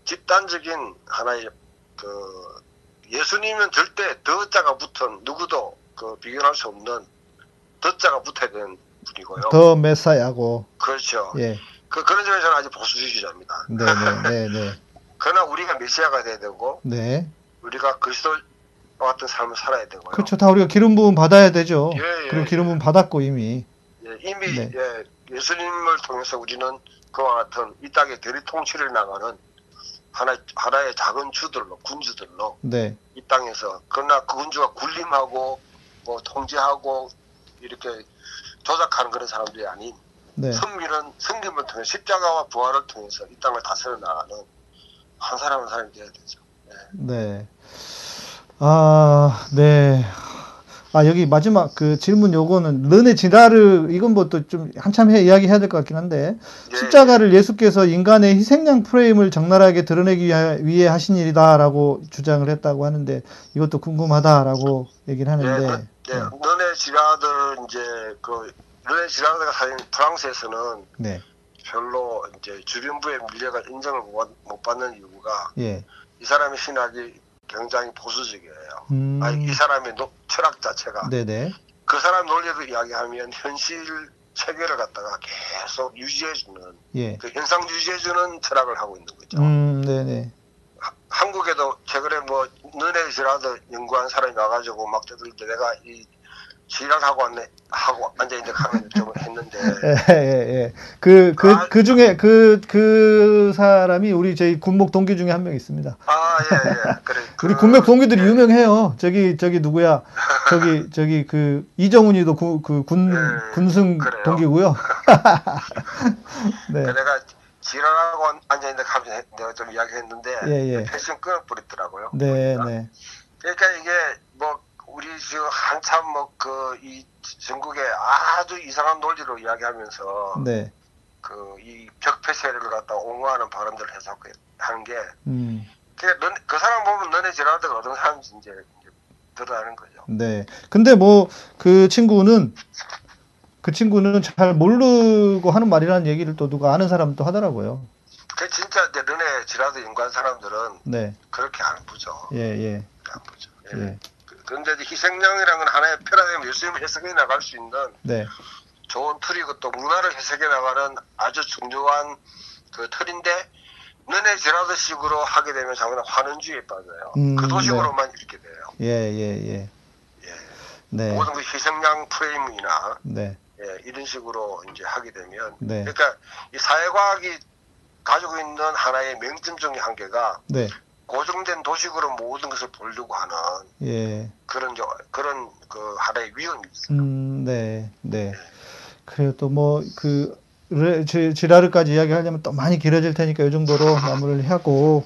집단적인 하나의 그 예수님은 절대 더자가 붙은 누구도 그 비교할 수 없는 더자가 붙어야 되는 분이고요. 더 메사야고, 그렇죠. 예, 그 그런 점에서는 아주 보수주의자입니다. 네, 네, 네, 네, 그러나 우리가 메시아가 돼야 되고 네, 우리가 그리스도 같은 삶을 살아야 되고요. 그렇죠. 다 우리가 기름 부음 받아야 되죠. 예, 예, 그리고 기름 예. 부음 받았고 이미. 예, 이미 네. 예, 예수님을 통해서 우리는 그와 같은 이 땅의 대리 통치를 나가는 하나 하나의 작은 주들로 군주들로 네, 이 땅에서 그러나 그 군주가 군림하고 뭐 통제하고 이렇게 조작하는 그런 사람들이 아닌 네, 선미는 성김을 통해 십자가와 부활을 통해서 이 땅을 다스려 나가는 한 사람 한 사람이 돼야 되죠. 네. 아, 네. 아, 여기 마지막 그 질문 요거는 너네 지나를 이건 뭐 또 좀 한참 해 이야기해야 될 것 같긴 한데 예, 십자가를 예수께서 인간의 희생양 프레임을 적나라하게 드러내기 위해 하신 일이다라고 주장을 했다고 하는데 이것도 궁금하다라고 얘기를 예, 하는데. 예, 너네 지라들 이제 그 너네 지라들가 사실 프랑스에서는 네, 별로 이제 주변부의 밀려가 인정을 못, 받- 못 받는 이유가 예, 이 사람의 신학이 굉장히 보수적이에요. 음, 아니, 이 사람의 노- 철학 자체가. 네네, 그 사람 논리로 이야기하면 현실 체계를 갖다가 계속 유지해주는 예, 그 현상 유지해주는 철학을 하고 있는 거죠. 음, 네네, 한국에도 최근에 뭐 너네 지라도 연구한 사람이 와가지고 막 떠들 때 내가 이 지랄하고 왔네 하고 앉아 있는 하면 좀 했는데 예, 예, 예. 그, 그, 아. 그 중에, 그, 그 사람이 우리 저희 군목 동기 중에 한 명 있습니다. 아예예 그래 우리 그- 군목 동기들이 예. 유명해요. 저기, 저기 누구야. 저기, 저기 그, 이정훈이도 그, 그 군, 예, 군승 그래요? 동기고요. 네. 그 내가 지랄하고 앉- 앉아 있는 해- 내가 좀 이야기했는데 예, 예. 패션 끊어버리더라고요. 네, 보니까. 네. 그러니까 이게 뭐 우리 지금 한참 뭐 그 이 전국에 아주 이상한 논리로 이야기하면서 네. 그이 벽폐쇄를 갖다 옹호하는 발언들을 해서 그 하는 게 음, 그, 넌, 그 사람 보면 너네 지랄드가 어떤 사람인지 이제, 이제 드러나는 거죠. 네. 근데 뭐, 그 친구는, 그 친구는 잘 모르고 하는 말이라는 얘기를 또 누가 아는 사람도 하더라고요. 그 진짜 이제 너네 지랄드 연구한 사람들은 네. 그렇게 안 보죠. 예, 예. 안 보죠. 예. 예. 그- 그런데 이제 희생양이라는 건 하나의 패러다임 예수님을 해석해 나갈 수 있는 네. 좋은 틀이고 또 문화를 해석해 나가는 아주 중요한 그 틀인데 너네 지라드 식으로 하게 되면 자꾸나 환원주의에 빠져요. 음, 그 도식으로만 이렇게 돼요. 예, 예, 예. 예. 네. 모든 그 희생양 프레임이나 네. 예, 이런 식으로 이제 하게 되면 네. 그러니까 이 사회과학이 가지고 있는 하나의 명점 중의 한 개가 네. 고정된 도식으로 모든 것을 보려고 하는 예. 그런 저- 그런 그 하나의 위험이 있어요. 음, 네. 네. 그래요. 또뭐그 지라르까지 이야기하려면 또 많이 길어질 테니까 이 정도로 마무리를 하고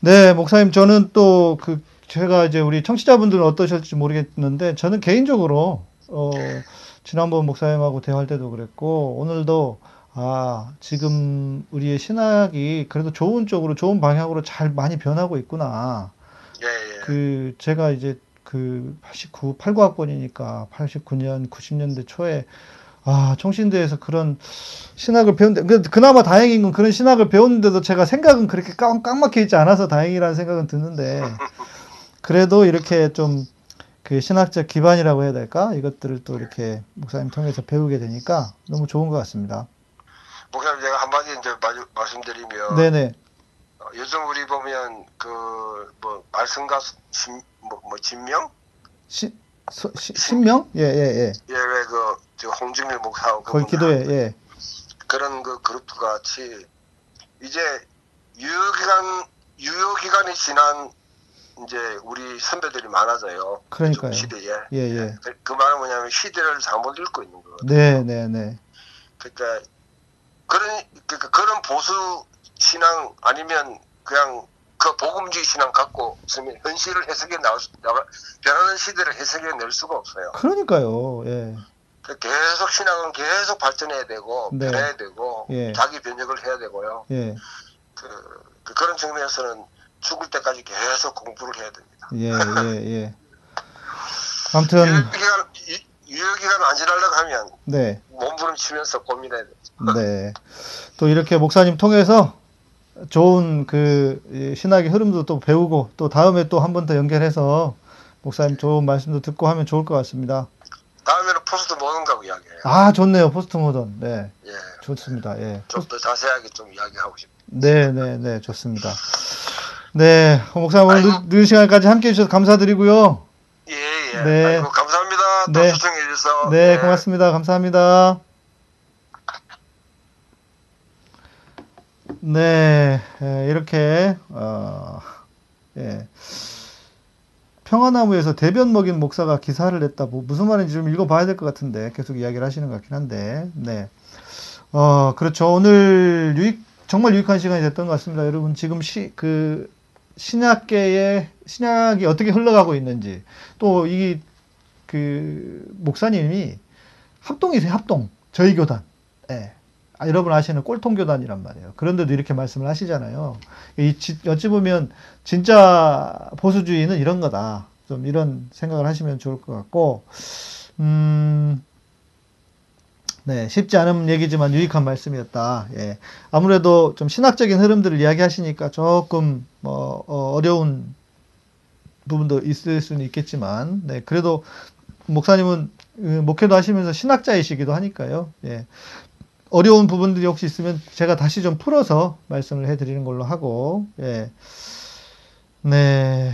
네, 목사님 저는 또 그 제가 이제 우리 청취자분들은 어떠실지 모르겠는데 저는 개인적으로 어 지난번 목사님하고 대화할 때도 그랬고 오늘도 아, 지금 우리의 신학이 그래도 좋은 쪽으로 좋은 방향으로 잘 많이 변하고 있구나. 예, 예. 그 제가 이제 그 89, 89학번이니까 89년, 90년대 초에 아, 총신대에서 그런 신학을 배운데 그- 그나마 다행인 건 그런 신학을 배웠는데도 제가 생각은 그렇게 깡, 깡 막혀 있지 않아서 다행이라는 생각은 드는데 그래도 이렇게 좀 그 신학적 기반이라고 해야 될까? 이것들을 또 이렇게 목사님 통해서 배우게 되니까 너무 좋은 것 같습니다. 목사님 제가 한마디 이제 마- 말씀드리면 네네. 어, 요즘 우리 보면 그 뭐 말씀가 신, 뭐, 뭐 진명 시, 소- 시- 신명? 예, 예, 예. 예왜그 홍준일 목사하고 그분들 기도에, 예. 그런 그 그룹 같이 이제 유효기간 유효기간이 지난 이제 우리 선배들이 많아져요. 그러니까요. 시대에. 예, 예. 그, 그 말은 뭐냐면 시대를 잘못 읽고 있는 거거든요. 네, 네, 네. 그러니까 그런 그러니까 그런 보수 신앙 아니면 그냥 그 복음주의 신앙 갖고 있으면 현실을 해석해 나올 수, 나가, 변하는 시대를 해석해 낼 수가 없어요. 그러니까요. 예. 그 계속 신앙은 계속 발전해야 되고 네. 변해야 되고 예. 자기 변혁을 해야 되고요. 예. 그, 그 그런 측면에서는 죽을 때까지 계속 공부를 해야 됩니다. 예, 예, 예. 아무튼, 유효기간 유- 유효기간 안 지나려고 하면 네, 몸부림치면서 고민해야 돼. 네. 또 이렇게 목사님 통해서 좋은 그이 신학의 흐름도 또 배우고 또 다음에 또 한 번 더 연결해서 목사님 좋은 말씀도 듣고 하면 좋을 것 같습니다. 다음에는 포스트 모던 갖고 이야기해요. 아, 좋네요. 포스트 모던. 네, 예. 좋습니다. 예. 좀 더 자세하게 좀 이야기하고 싶어요. 네, 네, 네, 좋습니다. 네, 목사님 오늘. 늦- 늦은 시간까지 함께 해 주셔서 감사드리고요. 예, 예. 네. 아이고, 감사합니다. 또 네. 초청해 주셔서. 네, 예. 고맙습니다. 감사합니다. 네, 에, 이렇게 어, 예. 평화나무에서 대변 먹인 목사가 기사를 냈다. 뭐 무슨 말인지 좀 읽어봐야 될 것 같은데 계속 이야기를 하시는 것 같긴 한데, 네, 어 그렇죠. 오늘 유익 정말 유익한 시간이 됐던 것 같습니다. 여러분 지금 시 그 신약계의 신약이 어떻게 흘러가고 있는지 또 이 그 목사님이 합동이세요, 합동. 저희 교단. 예. 아, 여러분 아시는 꼴통 교단이란 말이에요. 그런데도 이렇게 말씀을 하시잖아요. 이, 지- 어찌 보면 진짜 보수주의는 이런 거다. 좀 이런 생각을 하시면 좋을 것 같고, 음, 네, 쉽지 않은 얘기지만 유익한 말씀이었다. 예. 아무래도 좀 신학적인 흐름들을 이야기하시니까 조금 뭐 어, 어려운 부분도 있을 수는 있겠지만, 네, 그래도 목사님은 그 목회도 하시면서 신학자이시기도 하니까요. 예. 어려운 부분들이 혹시 있으면 제가 다시 좀 풀어서 말씀을 해드리는 걸로 하고, 예. 네.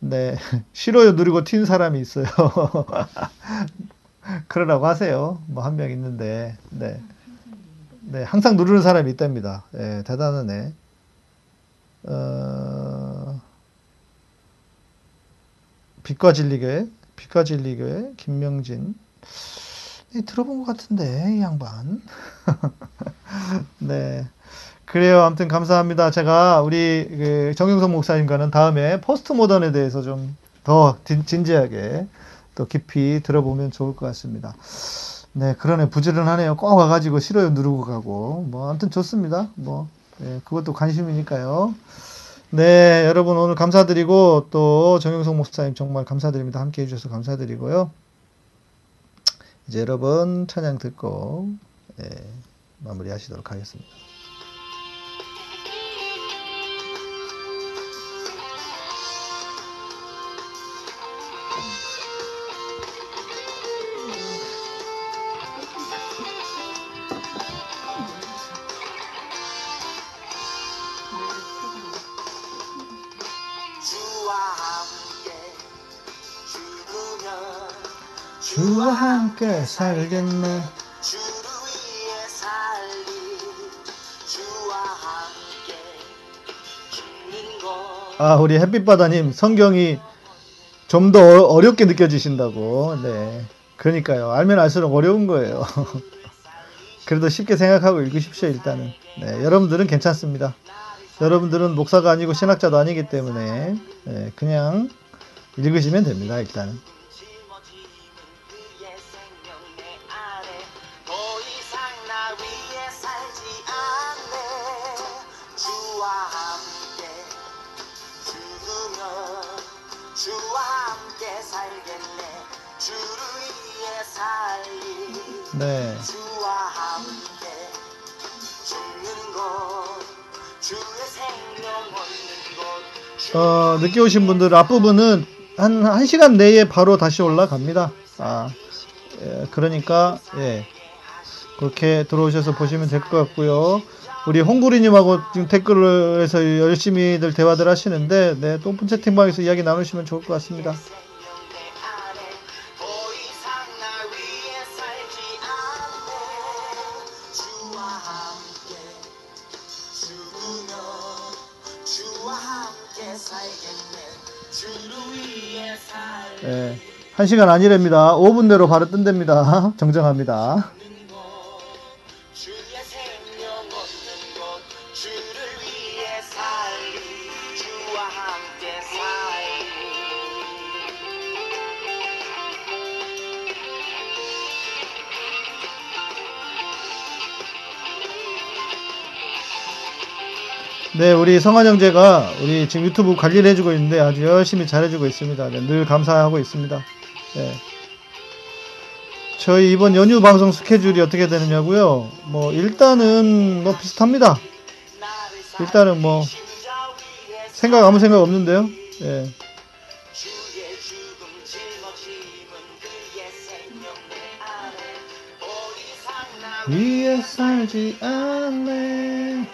네. 싫어요 누르고 튄 사람이 있어요. 그러라고 하세요. 뭐 한 명 있는데, 네. 네. 항상 누르는 사람이 있답니다. 예, 대단하네. 어, 빛과 진리교회, 빛과 진리교회, 김명진. 네, 들어본 것 같은데, 이 양반. 네. 그래요. 아무튼 감사합니다. 제가 우리 그 정영석 목사님과는 다음에 포스트 모던에 대해서 좀 더 진지하게 또 깊이 들어보면 좋을 것 같습니다. 네, 그러네. 부지런하네요. 꼭 와가지고 싫어요 누르고 가고. 뭐, 아무튼 좋습니다. 뭐, 네, 그것도 관심이니까요. 네, 여러분 오늘 감사드리고 또 정영석 목사님 정말 감사드립니다. 함께 해주셔서 감사드리고요. 이제 여러분 찬양 듣고 예, 마무리하시도록 하겠습니다. 함께 살겠네. 아, 우리 햇빛바다님 성경이 좀 더 어렵게 느껴지신다고. 네. 그러니까요. 알면 알수록 어려운 거예요. 그래도 쉽게 생각하고 읽으십시오, 일단은. 네. 여러분들은 괜찮습니다. 여러분들은 목사가 아니고 신학자도 아니기 때문에, 네, 그냥 읽으시면 됩니다, 일단은. 네. 어, 늦게 오신 분들 앞부분은 한, 한 시간 내에 바로 다시 올라갑니다. 아, 예, 그러니까, 예. 그렇게 들어오셔서 보시면 될 것 같고요. 우리 홍구리님하고 지금 댓글을 해서 열심히들 대화들 하시는데, 네, 또 오픈 채팅방에서 이야기 나누시면 좋을 것 같습니다. 1시간 아니랍니다. 5분 내로 바로 뜬답니다. 정정합니다. 네, 우리 성환 형제가 우리 지금 유튜브 관리를 해주고 있는데 아주 열심히 잘해주고 있습니다. 네, 늘 감사하고 있습니다. 네. 저희 이번 연휴 방송 스케줄이 어떻게 되느냐고요? 뭐 일단은 뭐 비슷합니다. 일단은 뭐 생각 아무 생각 없는데요. 예. 위에 살지 않네.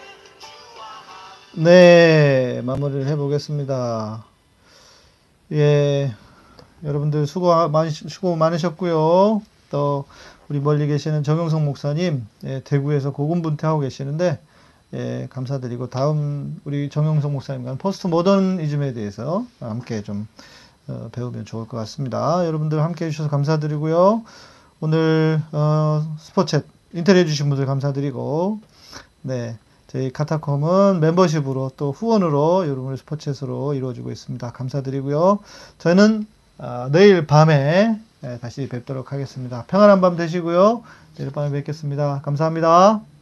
네, 마무리를 해보겠습니다. 예, 여러분들 수고 많이 수고 많으셨고요. 또 우리 멀리 계시는 정영성 목사님 예, 대구에서 고군분투하고 계시는데 예, 감사드리고 다음 우리 정영성 목사님과 포스트 모더니즘에 대해서 함께 좀 어, 배우면 좋을 것 같습니다. 여러분들 함께 해주셔서 감사드리고요. 오늘 어, 스포챗 인터뷰 해 주신 분들 감사드리고 네 저희 카타콤은 멤버십으로 또 후원으로 여러분의 스포챗으로 이루어지고 있습니다. 감사드리고요. 저는 아, 내일 밤에 예, 다시 뵙도록 하겠습니다. 평안한 밤 되시고요. 내일 밤에 뵙겠습니다. 감사합니다.